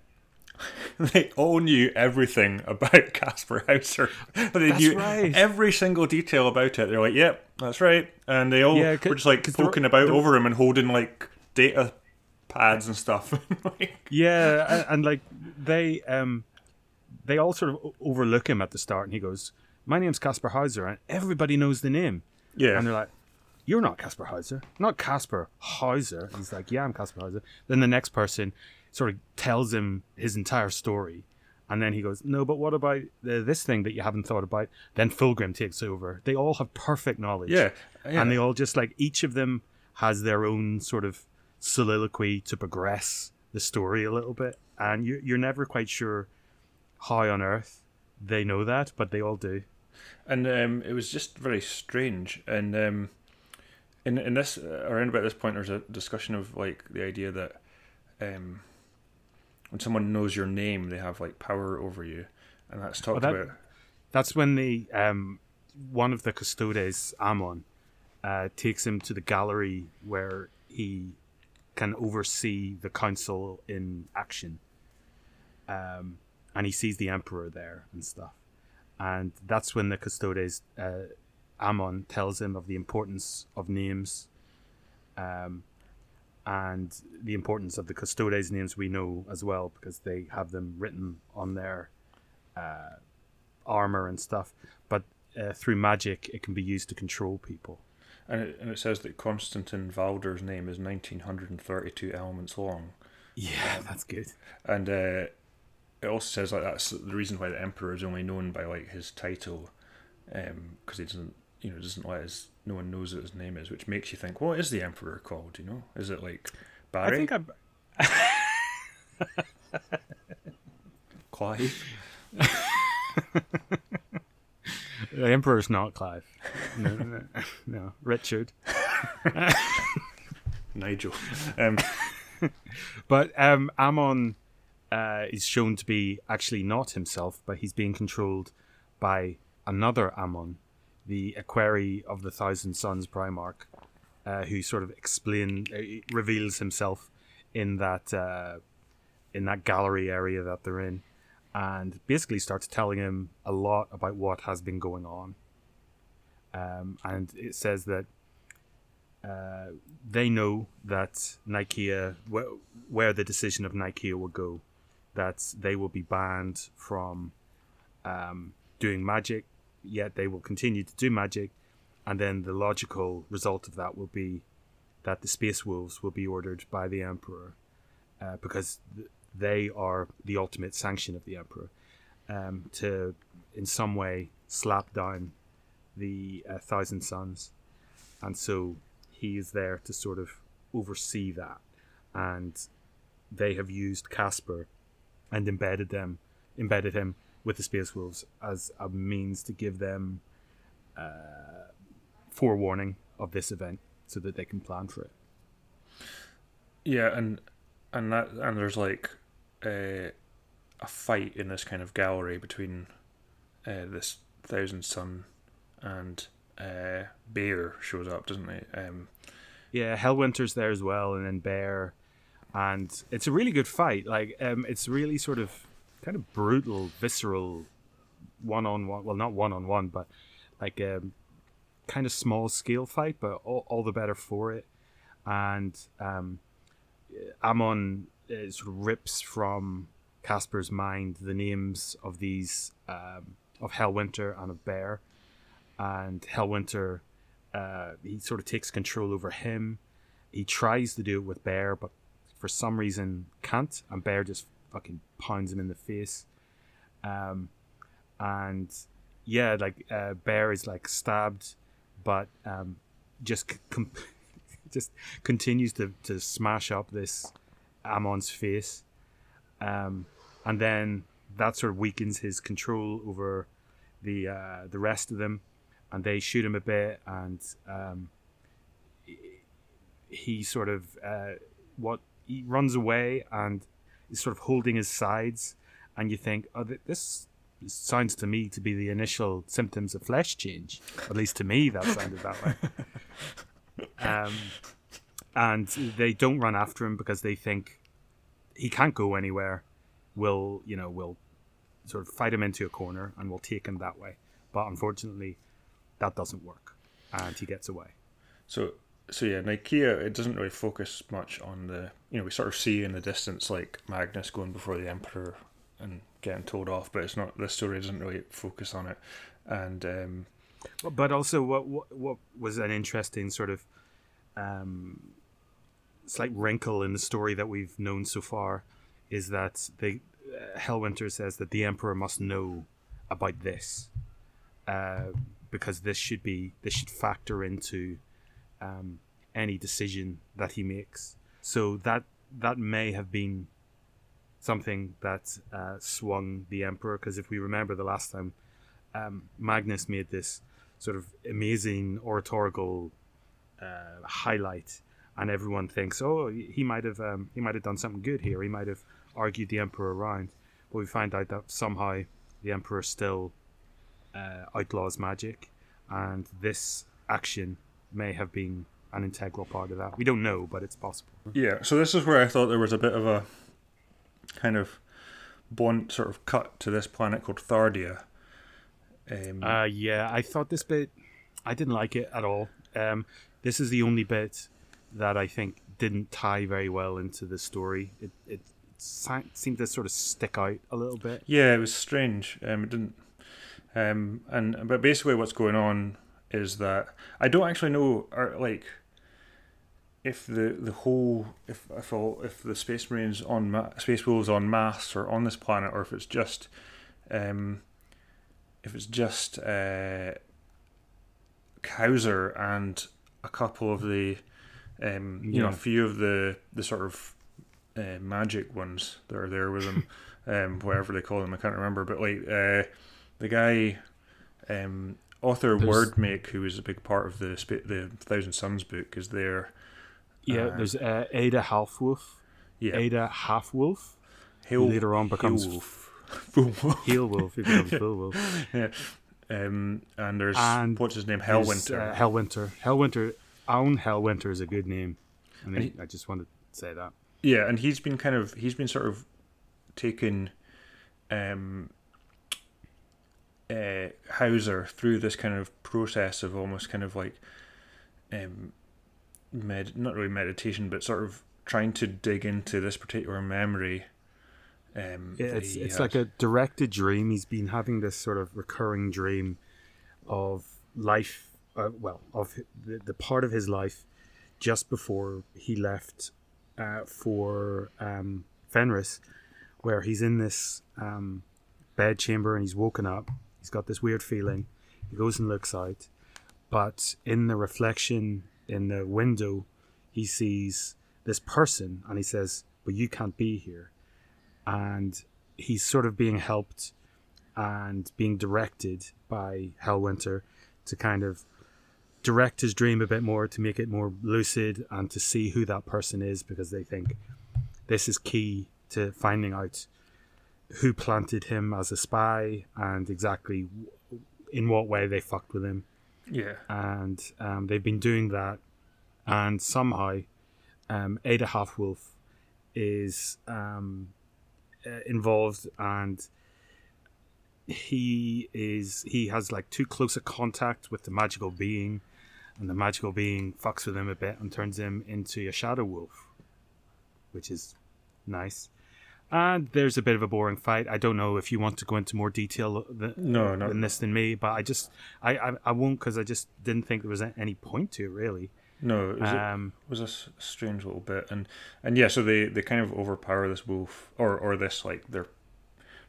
<laughs> they all knew everything <laughs> about Kasper Hawser. they that's knew right. every single detail about it. They're like, "Yep, that's right," and they all yeah, were just like poking about over him and holding like data pads and stuff. <laughs> like, yeah, and, and, like they um they all sort of overlook him at the start, and he goes, "My name's Kasper Hawser," and everybody knows the name. Yeah, and they're like, you're not Kasper Hawser, not Kasper Hawser. He's like, yeah, I'm Kasper Hawser. Then the next person sort of tells him his entire story. And then he goes, No, but what about the, this thing that you haven't thought about? Then Fulgrim takes over. They all have perfect knowledge. Yeah, yeah. And they all just like, each of them has their own sort of soliloquy to progress the story a little bit. And you, you're never quite sure how on earth they know that, but they all do. And um, it was just very strange. And um, in in this around about this point, there's a discussion of like the idea that um, when someone knows your name, they have like power over you, and that's talked well, that, about. That's when the um, one of the custodes, Amon, uh, takes him to the gallery where he can oversee the council in action, um, and he sees the emperor there and stuff, and that's when the custodes, uh, Amon, tells him of the importance of names. Um, and the importance of the custodes names we know as well because they have them written on their uh, armor and stuff. But uh, through magic, it can be used to control people. And it, and it says that Constantin Valdor's name is 1932 elements long. Yeah, <laughs> that's good. And uh, it also says like that's the reason why the emperor is only known by like his title, because um, he doesn't you know doesn't let his no one knows what his name is, which makes you think, what is the emperor called? You know, is it like Barry? I think I'm. <laughs> Clive. <laughs> the emperor's not Clive. No, no, no. <laughs> Richard. Nigel. Um, but um, Amon uh, is shown to be actually not himself, but he's being controlled by another Amon the Equerry of the Thousand Sons Primarch, uh, who sort of explain uh, reveals himself in that uh, in that gallery area that they're in, and basically starts telling him a lot about what has been going on. Um, and it says that uh, they know that Nikaea, wh- where the decision of Nikaea will go, that they will be banned from um, doing magic yet they will continue to do magic, and then the logical result of that will be that the space wolves will be ordered by the emperor uh, because th- they are the ultimate sanction of the emperor um, to in some way slap down the uh, thousand sons. And so he is there to sort of oversee that. And they have used Kasper and embedded them embedded him with the space wolves as a means to give them uh, forewarning of this event so that they can plan for it Yeah, and and that and there's like uh, a fight in this kind of gallery between uh, this Thousand Son and uh, Bear shows up, doesn't he? Um, Yeah, Hellwinter's there as well, and then Bear, and it's a really good fight. Like, um, it's really sort of kind of brutal, visceral, one on one. Well, not one on one, but like um, kind of small scale fight, but all, all the better for it. And um, Amon uh, sort of rips from Kasper's mind the names of these um, of Hellwinter and of Bear, and Hellwinter uh, he sort of takes control over him. He tries to do it with Bear, but for some reason can't, and Bear just fucking pounds him in the face. Um, and yeah, like uh, Bear is like stabbed, but um, just com- <laughs> just continues to, to smash up this Amon's face, um, and then that sort of weakens his control over the uh, the rest of them, and they shoot him a bit, and um, he sort of uh, what he runs away and is sort of holding his sides, and you think, oh, this sounds to me to be the initial symptoms of flesh change. At least to me, that sounded that way. <laughs> Um, and they don't run after him because they think he can't go anywhere. We'll, you know, we'll sort of fight him into a corner and we'll take him that way. But unfortunately, that doesn't work, and he gets away. so so yeah, Nikaea it doesn't really focus much on the you know we sort of see in the distance like Magnus going before the Emperor and getting told off, but it's not this story doesn't really focus on it, and um, But also, what what, what was an interesting sort of um, slight wrinkle in the story that we've known so far is that the uh, Hellwinter says that the Emperor must know about this uh, because this should be this should factor into um, any decision that he makes. So that that may have been something that uh, swung the Emperor because if we remember the last time um, Magnus made this sort of amazing oratorical uh, highlight, and everyone thinks, "Oh, he might have um, he might have done something good here. He might have argued the emperor around." But we find out that somehow the emperor still uh, outlaws magic, and this action may have been an integral part of that. We don't know, but it's possible. Yeah, so this is where I thought there was a bit of a kind of blunt sort of cut to this planet called Thardia. Um, Uh, yeah, I thought this bit, I didn't like it at all. Um, this is the only bit that I think didn't tie very well into the story. It, it seemed to sort of stick out a little bit. yeah, it was strange. Um, it didn't. Um, and but basically, what's going on is that I don't actually know, or like, if the the whole if if all if the Space Marines on ma- Space Wolves on mass or on this planet, or if it's just, um, if it's just uh, Kauser and a couple of the, um, you know, a few of the the sort of uh, magic ones that are there with them, <laughs> um, whatever they call them, I can't remember. But like uh, the guy, um, author There's- Wyrdmake, who was a big part of the the Thousand Sons book, is there. Yeah, Uh, there's uh, Ada Halfwolf, Yeah, Ada Halfwolf, Hail- later on becomes Hailwolf. <laughs> Full- Heel Wolf, becomes <laughs> Full Wolf. yeah. Um, and there's And what's his name, Hellwinter. Uh, Hellwinter. Hellwinter. Aun Hellwinter is a good name. I mean, And I just wanted to say that. Yeah, and he's been kind of he's been sort of taken um uh Hawser through this kind of process of almost kind of like um med not really meditation but sort of trying to dig into this particular memory um Yeah, it's it's has. like a directed dream. He's been having this sort of recurring dream of life, uh, well, of the, the part of his life just before he left uh, for um, Fenris, where he's in this um, bed chamber and he's woken up. He's got this weird feeling. He goes and looks out, but in the reflection in the window, he sees this person and he says, But you can't be here. And he's sort of being helped and being directed by Hellwinter to kind of direct his dream a bit more to make it more lucid and to see who that person is because they think this is key to finding out who planted him as a spy and exactly in what way they fucked with him. Yeah. And um, they've been doing that, and somehow um, Ada Halfwolf is um, uh, involved, and he is he has like too close a contact with the magical being, and the magical being fucks with him a bit and turns him into a shadow wolf, which is nice. And there's a bit of a boring fight. I don't know if you want to go into more detail than, No, no. than this than me, but I just I I, I won't because I just didn't think there was any point to it really. No, it was, a, Um, it was a strange little bit, and and yeah, so they, they kind of overpower this wolf, or or this like their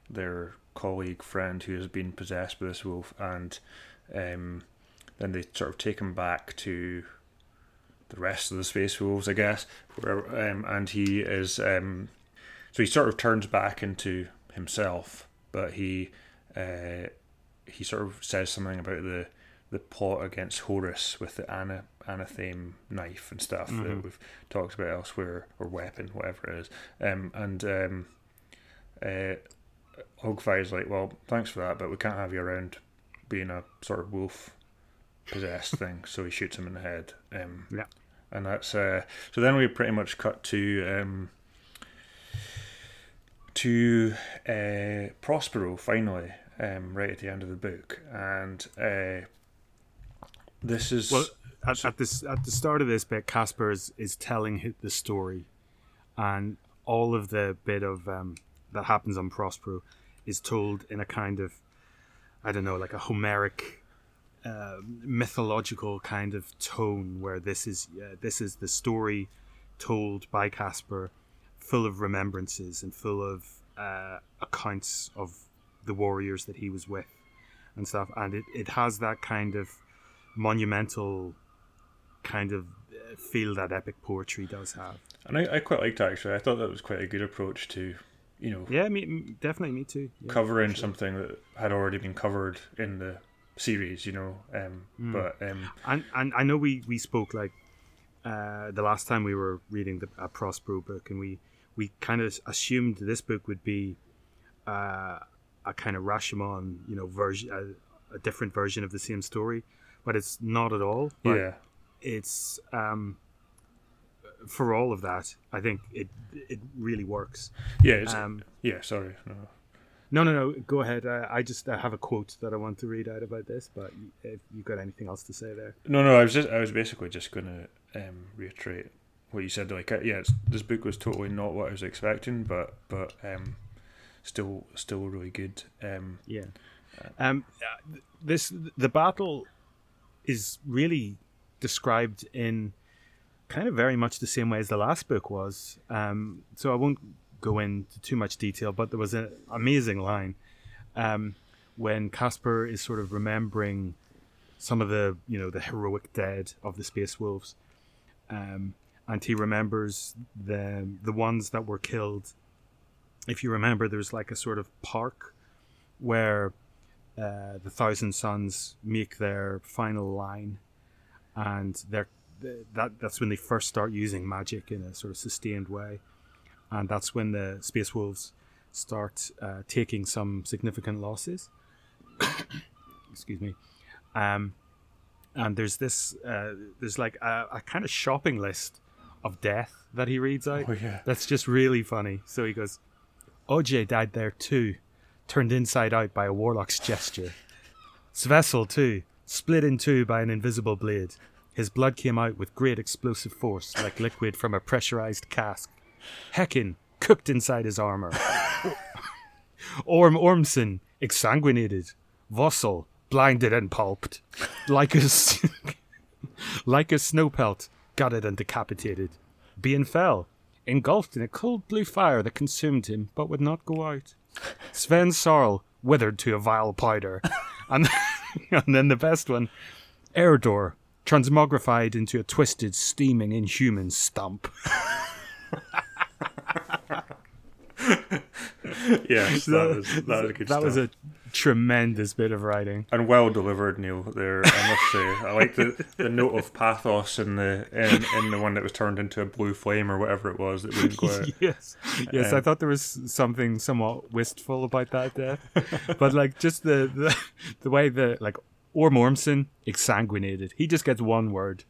their colleague friend who has been possessed by this wolf, and um, then they sort of take him back to the rest of the space wolves, I guess, where um, and he is um, so he sort of turns back into himself, but he uh, he sort of says something about the the plot against Horus with the ana, athame knife and stuff that we've talked about elsewhere, or weapon, whatever it is. Um, and um, uh, like, well, thanks for that, but we can't have you around being a sort of wolf possessed <laughs> thing. So he shoots him in the head. Um, Yeah. and that's uh, so. Then we pretty much cut to um, to uh, Prospero finally, um, right at the end of the book, and uh, this is Well, at, at this at the start of this bit, Kasper is, is telling the story, and all of the bit of um, that happens on Prospero is told in a kind of, I don't know, like a Homeric, uh, mythological kind of tone, where this is uh, this is the story told by Kasper, full of remembrances and full of uh, accounts of the warriors that he was with and stuff, and it, it has that kind of monumental kind of uh, feel that epic poetry does have. And I, I quite liked it, actually. I thought that was quite a good approach to, you know, Yeah, me, definitely me too. Yeah, covering sure. something that had already been covered in the series, you know. Um, Hmm. But um, And and I know we we spoke like uh, the last time we were reading the a Prospero book, and we we kind of assumed this book would be uh, a kind of Rashomon, you know, version, a, a different version of the same story, but it's not at all. But yeah, it's um, for all of that. I think it it really works. yeah, it's, Um, yeah. Sorry, no. No, no, no. Go ahead. I, I just I have a quote that I want to read out about this, but if you've got anything else to say there, No, no. I was just, I was basically just going to um, reiterate what you said. Like, uh, yeah, it's, this book was totally not what I was expecting, but but um, still, still really good. Um, yeah. Um, uh, this the battle is really described in kind of very much the same way as the last book was. Um, so I won't go into too much detail, but there was an amazing line um, when Kasper is sort of remembering some of the you know the heroic dead of the Space Wolves, um, and he remembers the the ones that were killed. If you remember, there's like a sort of park where uh, the Thousand Sons make their final line, and they're that that's when they first start using magic in a sort of sustained way, and that's when the Space Wolves start uh, taking some significant losses. <coughs> Excuse me. Um, and there's this uh, there's like a, a kind of shopping list of death that he reads out. Oh, yeah. That's just really funny. So he goes, OJ died there too, turned inside out by a warlock's gesture. Svessel too, split in two by an invisible blade. His blood came out with great explosive force, like liquid from a pressurized cask. Heckin, cooked inside his armor. <laughs> Orm Ormson, exsanguinated. Vossel, blinded and pulped, like a <laughs> like a snow pelt, gutted and decapitated. Bian fell, engulfed in a cold blue fire that consumed him but would not go out. Sven Sorrel withered to a vile powder, <laughs> and and then the best one, Erdor transmogrified into a twisted, steaming, inhuman stump. <laughs> Yes, that was that was good that stuff. was a tremendous bit of writing. and well delivered, Neil. There, I must say, I like the, the note of pathos in the in, in the one that was turned into a blue flame or whatever it was that wouldn't go out. yes, yes. Um, I thought there was something somewhat wistful about that death, but like just the the, the way that like Ormormson exsanguinated. He just gets one word: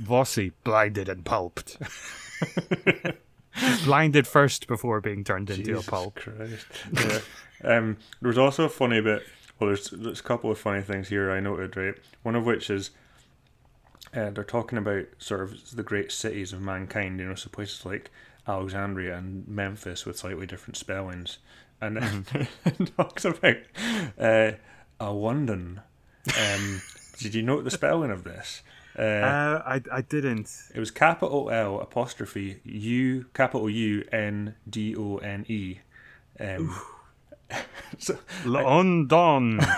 Vossi blinded and pulped. <laughs> blinded first before being turned into a Jesus pulp. Christ. Yeah. um, there was also a funny bit. Well, there's, there's a couple of funny things here I noted, right? One of which is uh, they're talking about sort of the great cities of mankind, you know, so places like Alexandria and Memphis with slightly different spellings. And then <laughs> it talks about uh, a London. Um, did you note the spelling of this? Uh, Uh, I I didn't. it was capital L apostrophe U capital U N D O N E. Um, <laughs> so, London. <laughs>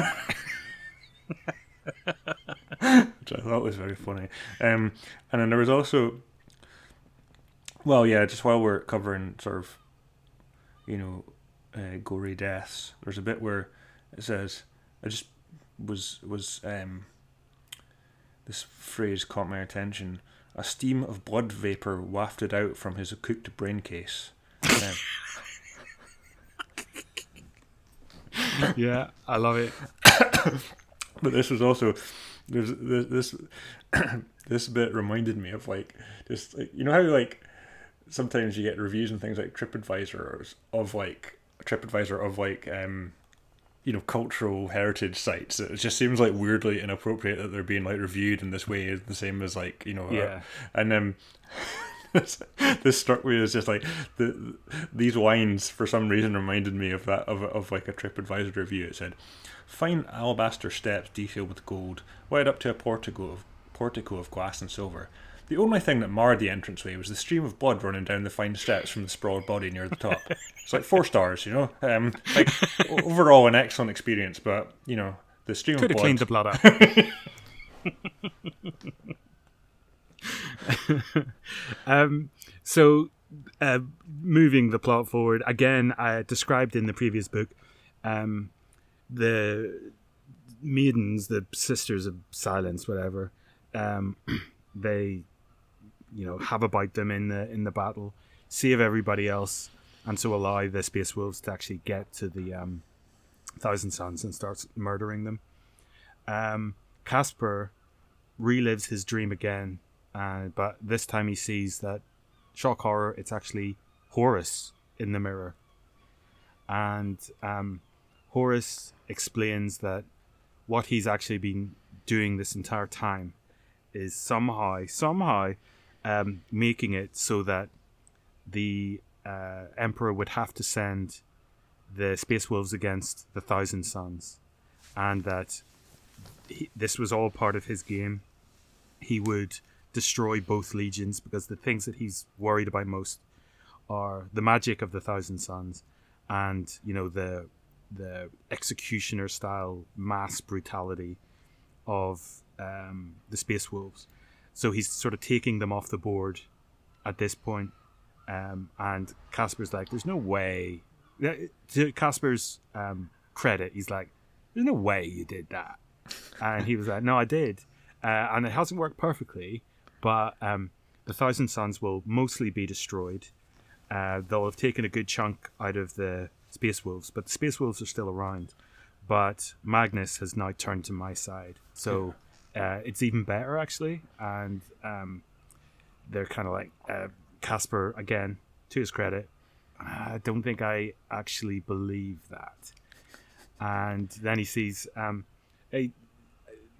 which I thought was very funny. Um, and then there was also, well, yeah, just while we're covering sort of, you know, uh, gory deaths, there's a bit where it says, I just was was um, this phrase caught my attention. A steam of blood vapor wafted out from his cooked brain case. <laughs> Yeah, I love it. But this was also there's this this, <coughs> this bit reminded me of like just like, you know how like sometimes you get reviews and things like TripAdvisor of like TripAdvisor of like um you know cultural heritage sites. It just seems like weirdly inappropriate that they're being like reviewed in this way, the same as like you know uh, Yeah. and um. <laughs> this, this struck me as just like the these wines for some reason reminded me of that of, of like a TripAdvisor review. It said, "Fine alabaster steps detailed with gold led up to a portico of portico of glass and silver. The only thing that marred the entranceway was the stream of blood running down the fine steps from the sprawled body near the top. It's like four stars, you know. Um, like overall an excellent experience, but you know the stream Could of have blood. cleaned the blood up. <laughs> um, so, uh, moving the plot forward again, I described in the previous book, um, the maidens, the sisters of silence, whatever. Um, <clears throat> they, you know, have about them in the in the battle, save everybody else, and so allow the space wolves to actually get to the um, Thousand Sons and starts murdering them. Um, Kasper relives his dream again, uh, but this time he sees that shock horror. It's actually Horus in the mirror, and um, Horus explains that what he's actually been doing this entire time is somehow somehow um, making it so that the uh, emperor would have to send the space wolves against the thousand sons and that he, this was all part of his game. He would destroy both legions because the things that he's worried about most are the magic of the thousand sons and you know the the executioner style mass brutality of um, the space wolves so he's sort of taking them off the board at this point um, and Kasper's like there's no way to Kasper's um, credit he's like there's no way you did that and he was like no I did uh, and it hasn't worked perfectly but um, the Thousand Sons will mostly be destroyed. Uh, they'll have taken a good chunk out of the Space Wolves, but the Space Wolves are still around. But Magnus has now turned to my side, so uh, it's even better actually. And um, they're kind of like uh, Kasper again, to his credit. I don't think I actually believe that. And then he sees um, a,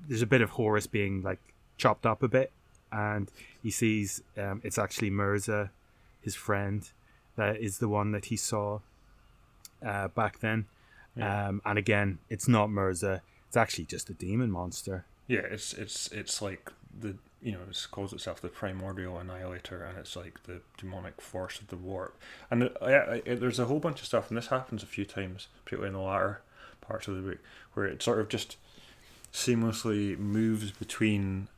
there's a bit of Horus being like chopped up a bit, and he sees um, it's actually Mirza, his friend, that is the one that he saw uh, back then. Um, and again, it's not Mirza. it's actually just a demon monster. Yeah, it's it's it's like the you know it calls itself the primordial annihilator, and it's like the demonic force of the warp. And it, it, it, there's a whole bunch of stuff, and this happens a few times, particularly in the latter parts of the book, where it sort of just seamlessly moves between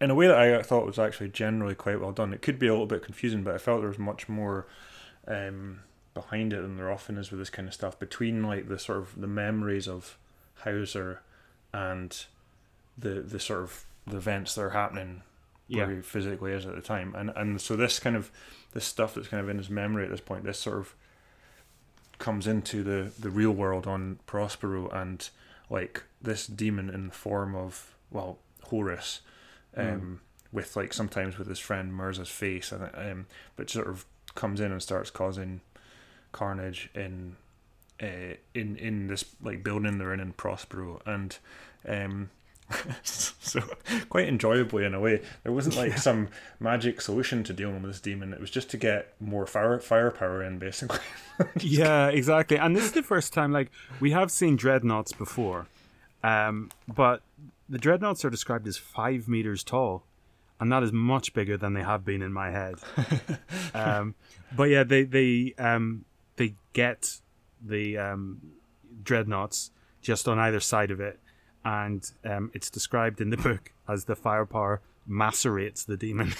in a way that I thought was actually generally quite well done. It could be a little bit confusing, but I felt there was much more um, behind it than there often is with this kind of stuff. Between like the sort of the memories of Hawser and the the sort of the events that are happening Yeah. where he physically is at the time, and and so this kind of this stuff that's kind of in his memory at this point, this sort of comes into the the real world on Prospero, and like this demon in the form of well Horus, um, with like sometimes with his friend Mirza's face, and um, but sort of comes in and starts causing carnage in uh, in in this like building they're in in Prospero, and um, <laughs> so quite enjoyably in a way. There wasn't like some magic solution to dealing with this demon. It was just to get more fire firepower in, basically. <laughs> yeah, exactly. And this is the first time like we have seen dreadnoughts before, um, but the dreadnoughts are described as five meters tall, and that is much bigger than they have been in my head. <laughs> um, but yeah, they they um, they get the um, dreadnoughts just on either side of it, and um, it's described in the book as the firepower macerates the demon.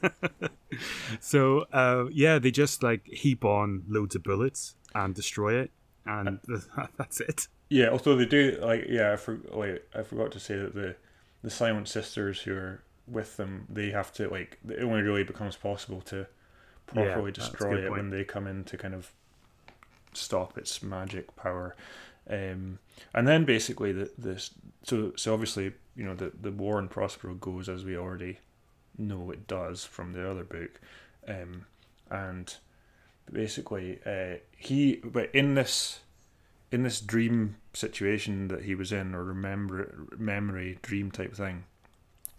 <laughs> so uh, yeah, they just like heap on loads of bullets and destroy it, and <laughs> that's it. Yeah, although they do like yeah, I for, wait, I forgot to say that the the Silent Sisters who are with them, they have to like it only really becomes possible to properly a destroy it point. when they come in to kind of stop its magic power. Um, and then basically the this so so obviously you know the the war in Prospero goes as we already know it does from the other book, um, and basically uh, he but in this in this dream situation that he was in or remember memory dream type thing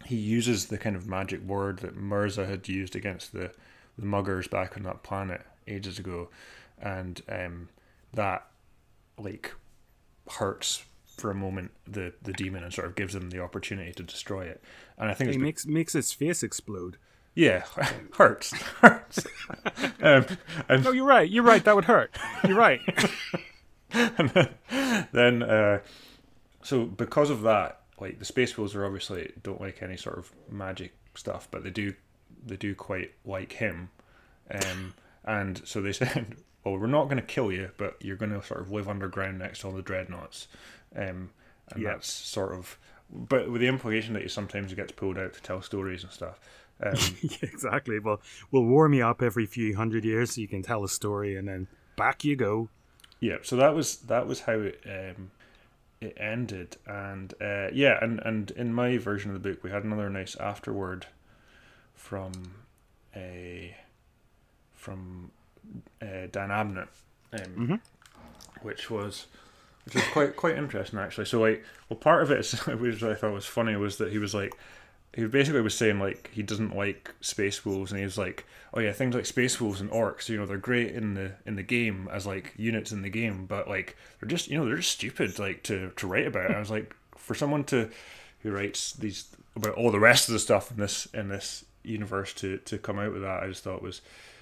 he uses the kind of magic word that Mirza had used against the the muggers back on that planet ages ago. And um, that like hurts for a moment the the demon and sort of gives him the opportunity to destroy it and I think it's makes makes his face explode. yeah <laughs> hurts <laughs> hurts um, and No, you're right. You're right. That would hurt. You're right. <laughs> then uh, so because of that like the space wolves are obviously don't like any sort of magic stuff but they do they do quite like him um, and so they said well we're not going to kill you but you're going to sort of live underground next to all the dreadnoughts um, and Yeah. that's sort of but with the implication that he sometimes gets pulled out to tell stories and stuff um, <laughs> yeah, exactly. Well, we'll warm you up every few hundred years so you can tell a story, and then back you go. Yeah, so that was that was how it um, it ended, and uh, yeah, and and in my version of the book, we had another nice afterword from a from uh, Dan Abnett, um, which was which was quite quite interesting actually. So like, well, part of it is <laughs> which I thought was funny was that he was like. He basically was saying like he doesn't like space wolves, and he was like, "Oh yeah, things like space wolves and orcs, you know, they're great in the in the game as like units in the game, but like they're just you know they're just stupid like to to write about." I was like, for someone to who writes these about all the rest of the stuff in this in this universe to to come out with that, I just thought was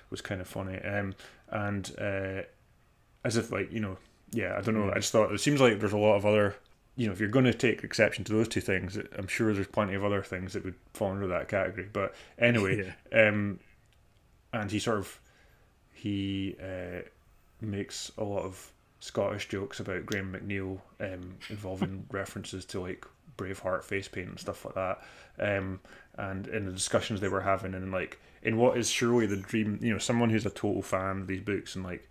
was kind of funny. Um, and uh, as if like you know, yeah, I don't know. I just thought it seems like there's a lot of other. You know, if you're going to take exception to those two things, I'm sure there's plenty of other things that would fall under that category. But anyway, <laughs> um, and he sort of he uh, makes a lot of Scottish jokes about Graham McNeill um, involving <laughs> references to like Braveheart face paint and stuff like that. Um, and in the discussions they were having, and like in what is surely the dream, you know, someone who's a total fan of these books and like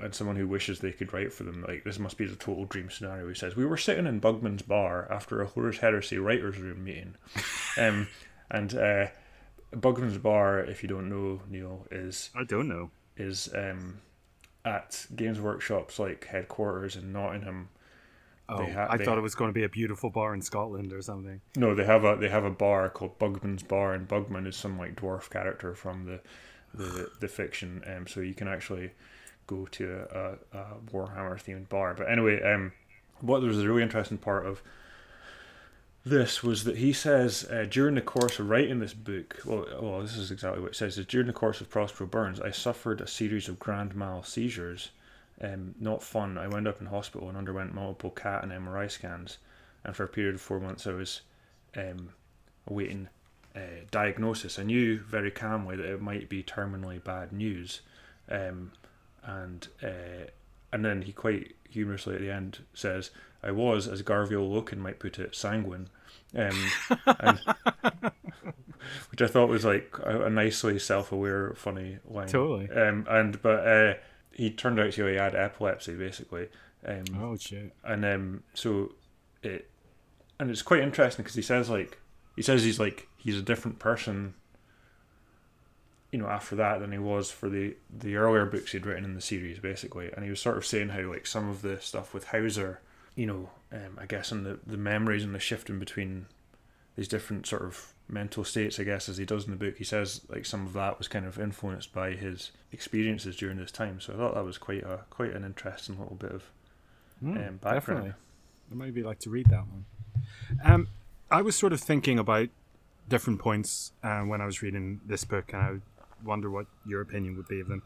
and someone who wishes they could write for them, like this must be the total dream scenario. He says, "We were sitting in Bugman's bar after a Horus Heresy writers' room meeting, <laughs> um, and uh, Bugman's bar, if you don't know, Neil, is I don't know. is um, at Games Workshop's like headquarters in Nottingham. Oh, ha- I thought it was going to be a beautiful bar in Scotland or something. No, they have a they have a bar called Bugman's Bar, and Bugman is some like dwarf character from the the, the fiction. Um, so you can actually go to a, a, Warhammer themed bar. But anyway, um, what there was a really interesting part of this was that he says uh, during the course of writing this book, well, well, this is exactly what it says. Is during the course of Prospero Burns, I suffered a series of grand mal seizures. Um, not fun. I wound up in hospital and underwent multiple CAT and MRI scans, and for a period of four months, I was um, awaiting uh, diagnosis. I knew very calmly that it might be terminally bad news, um, and uh, and then he quite humorously at the end says, "I was, as Garviel Loken might put it, sanguine," um, and, <laughs> which I thought was like a, a nicely self-aware, funny line. Totally. Um, and but uh, he turned out to he had epilepsy basically. Um, Oh shit. and um, so it and it's quite interesting because he says like he says he's like he's a different person you know after that than he was for the the earlier books he'd written in the series basically and he was sort of saying how like some of the stuff with Hawser you know um, I guess and the the memories and the shifting between these different sort of mental states I guess as he does in the book he says like some of that was kind of influenced by his experiences during this time so I thought that was quite a quite an interesting little bit of Mm, um, background. definitely. I maybe like to read that one. Um, I was sort of thinking about different points uh, when I was reading this book, and I wonder what your opinion would be of them.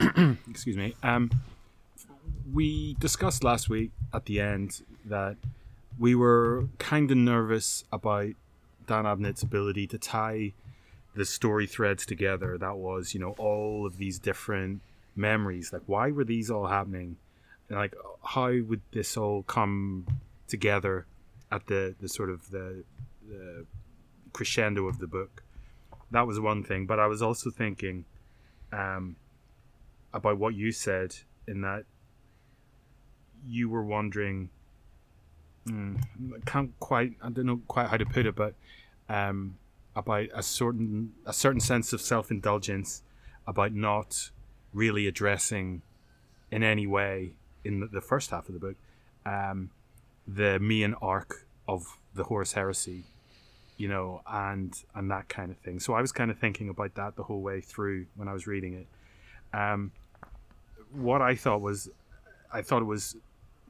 <clears throat> Excuse me. Um, we discussed last week at the end that we were kind of nervous about Dan Abnett's ability to tie the story threads together. That was, you know, all of these different memories. Like, why were these all happening? And like, how would this all come together at the, the sort of the, the crescendo of the book? That was one thing. But I was also thinking um, about what you said in that you were wondering. Mm, I can't quite. I don't know quite how to put it, but um, about a certain a certain sense of self indulgence, about not really addressing in any way in the, the first half of the book um, the Mian arc of the Horus Heresy, you know, and and that kind of thing. So I was kind of thinking about that the whole way through when I was reading it. Um, what I thought was, I thought it was,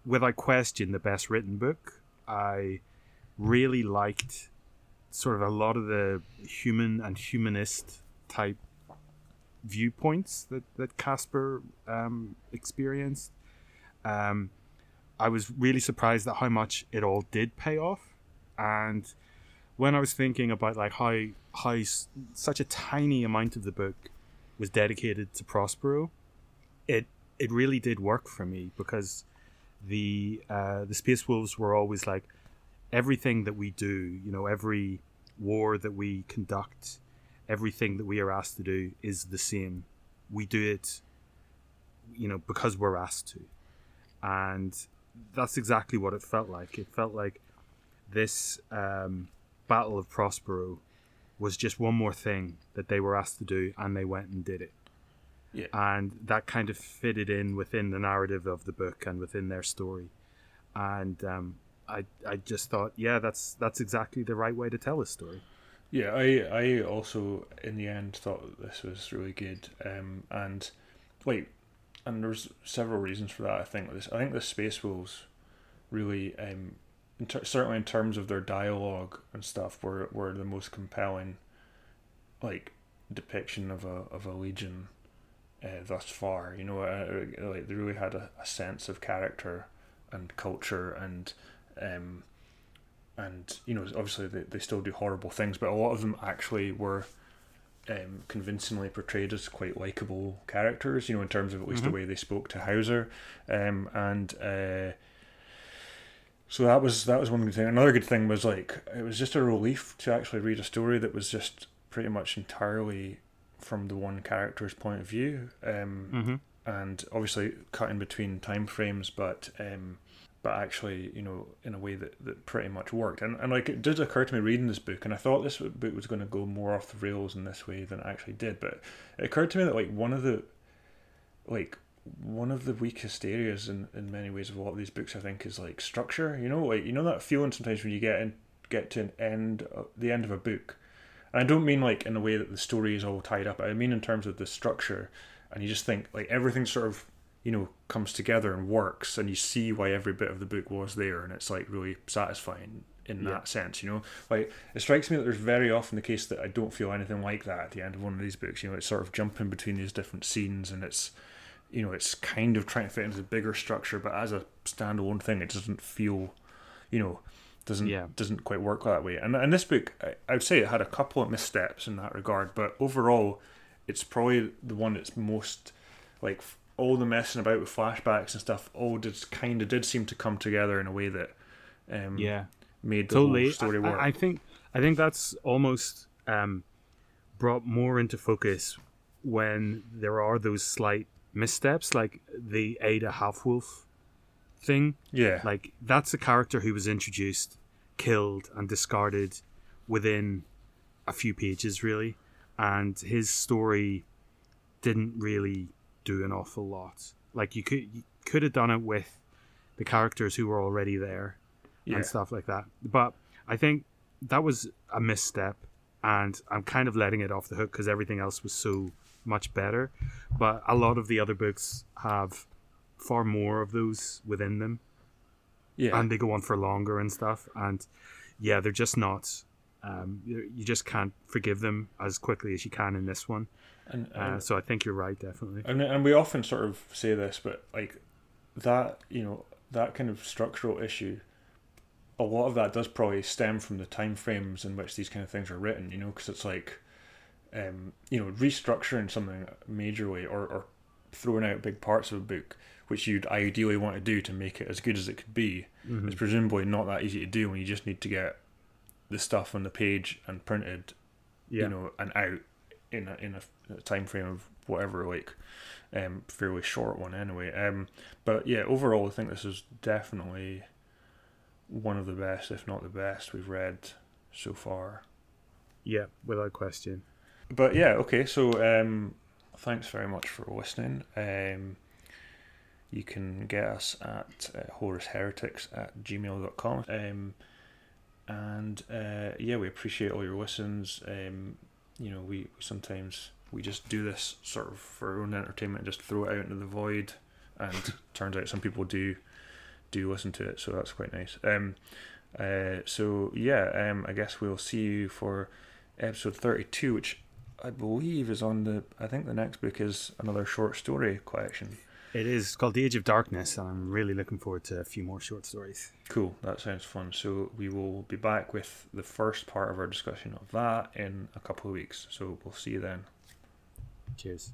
without question, the best written book. I really liked sort of a lot of the human and humanist type viewpoints that that Kasper um, experienced. Um, I was really surprised at how much it all did pay off, and when I was thinking about like how how such a tiny amount of the book was dedicated to Prospero, it it really did work for me because the uh, the Space Wolves were always like everything that we do, you know, every war that we conduct, everything that we are asked to do is the same. We do it, you know, because we're asked to. And that's exactly what it felt like. It felt like this um, Battle of Prospero was just one more thing that they were asked to do, and they went and did it. Yeah. And that kind of fitted in within the narrative of the book and within their story. And um, I, I just thought, yeah, that's that's exactly the right way to tell a story. Yeah, I I also in the end thought this was really good, um, and like, and there's several reasons for that. I think this I think the Space Wolves really, um, in ter- certainly in terms of their dialogue and stuff, were were the most compelling, like depiction of a of a legion, uh, thus far. You know, uh, like they really had a, a sense of character and culture and um and you know obviously they, they still do horrible things but a lot of them actually were um, convincingly portrayed as quite likable characters you know in terms of at least Mhm. the way they spoke to Hawser um, and uh, so that was that was one good thing another good thing was like it was just a relief to actually read a story that was just pretty much entirely from the one character's point of view um, Mm-hmm. and obviously cutting between time frames, but um, but actually, you know, in a way that, that pretty much worked. And and like it did occur to me reading this book, and I thought this book was going to go more off the rails in this way than it actually did. But it occurred to me that like one of the like one of the weakest areas in, in many ways of a lot of these books I think is like structure. You know, like you know that feeling sometimes when you get in get to an end uh, the end of a book. And I don't mean like in a way that the story is all tied up. I mean in terms of the structure and you just think like everything's sort of you know comes together and works, and you see why every bit of the book was there, and it's like really satisfying in Yeah. that sense. You know, like it strikes me that there's very often the case that I don't feel anything like that at the end of one of these books. You know, it's sort of jumping between these different scenes, and it's you know it's kind of trying to fit into the bigger structure, but as a standalone thing, it doesn't feel, you know. Doesn't Yeah. doesn't quite work that way, and and this book, I, I would say it had a couple of missteps in that regard, but overall, it's probably the one that's most like all the messing about with flashbacks and stuff all did kind of did seem to come together in a way that um Yeah, made the totally. whole story work. I, I think I think that's almost um, brought more into focus when there are those slight missteps, like the Ada Half Wolf thing. yeah, Like that's a character who was introduced, killed, and discarded within a few pages, really, and his story didn't really do an awful lot. Like you could you could have done it with the characters who were already there yeah, and stuff like that. But I think that was a misstep, and I'm kind of letting it off the hook because everything else was so much better. But a lot of the other books have far more of those within them, yeah. and they go on for longer and stuff. And yeah, they're just not. Um, you just can't forgive them as quickly as you can in this one. and, Uh, so I think you're right, definitely. and and we often sort of say this, but like that, you know, that kind of structural issue. A lot of that does probably stem from the time frames in which these kind of things are written. You know, because it's like, um, you know, restructuring something majorly or, or throwing out big parts of a book, which you'd ideally want to do to make it as good as it could be, Mhm. is presumably not that easy to do when you just need to get the stuff on the page and printed Yeah, you know, and out in a, in a, time frame of whatever, like, um, fairly short one anyway. Um, but yeah, overall, I think this is definitely one of the best, if not the best, we've read so far. yeah, without question. But yeah, okay, so um, thanks very much for listening. Um, you can get us at uh, horusheretics at gmail.com. Um, and uh, yeah, we appreciate all your listens. Um, you know, we sometimes we just do this sort of for our own entertainment just throw it out into the void. And <laughs> turns out some people do do listen to it, so that's quite nice. Um, uh, so yeah, um, I guess we'll see you for episode thirty-two, which I believe is on the. I think the next book is another short story collection. It is it's called The Age of Darkness, and I'm really looking forward to a few more short stories. Cool, that sounds fun. So we will be back with the first part of our discussion of that in a couple of weeks. So we'll see you then. Cheers.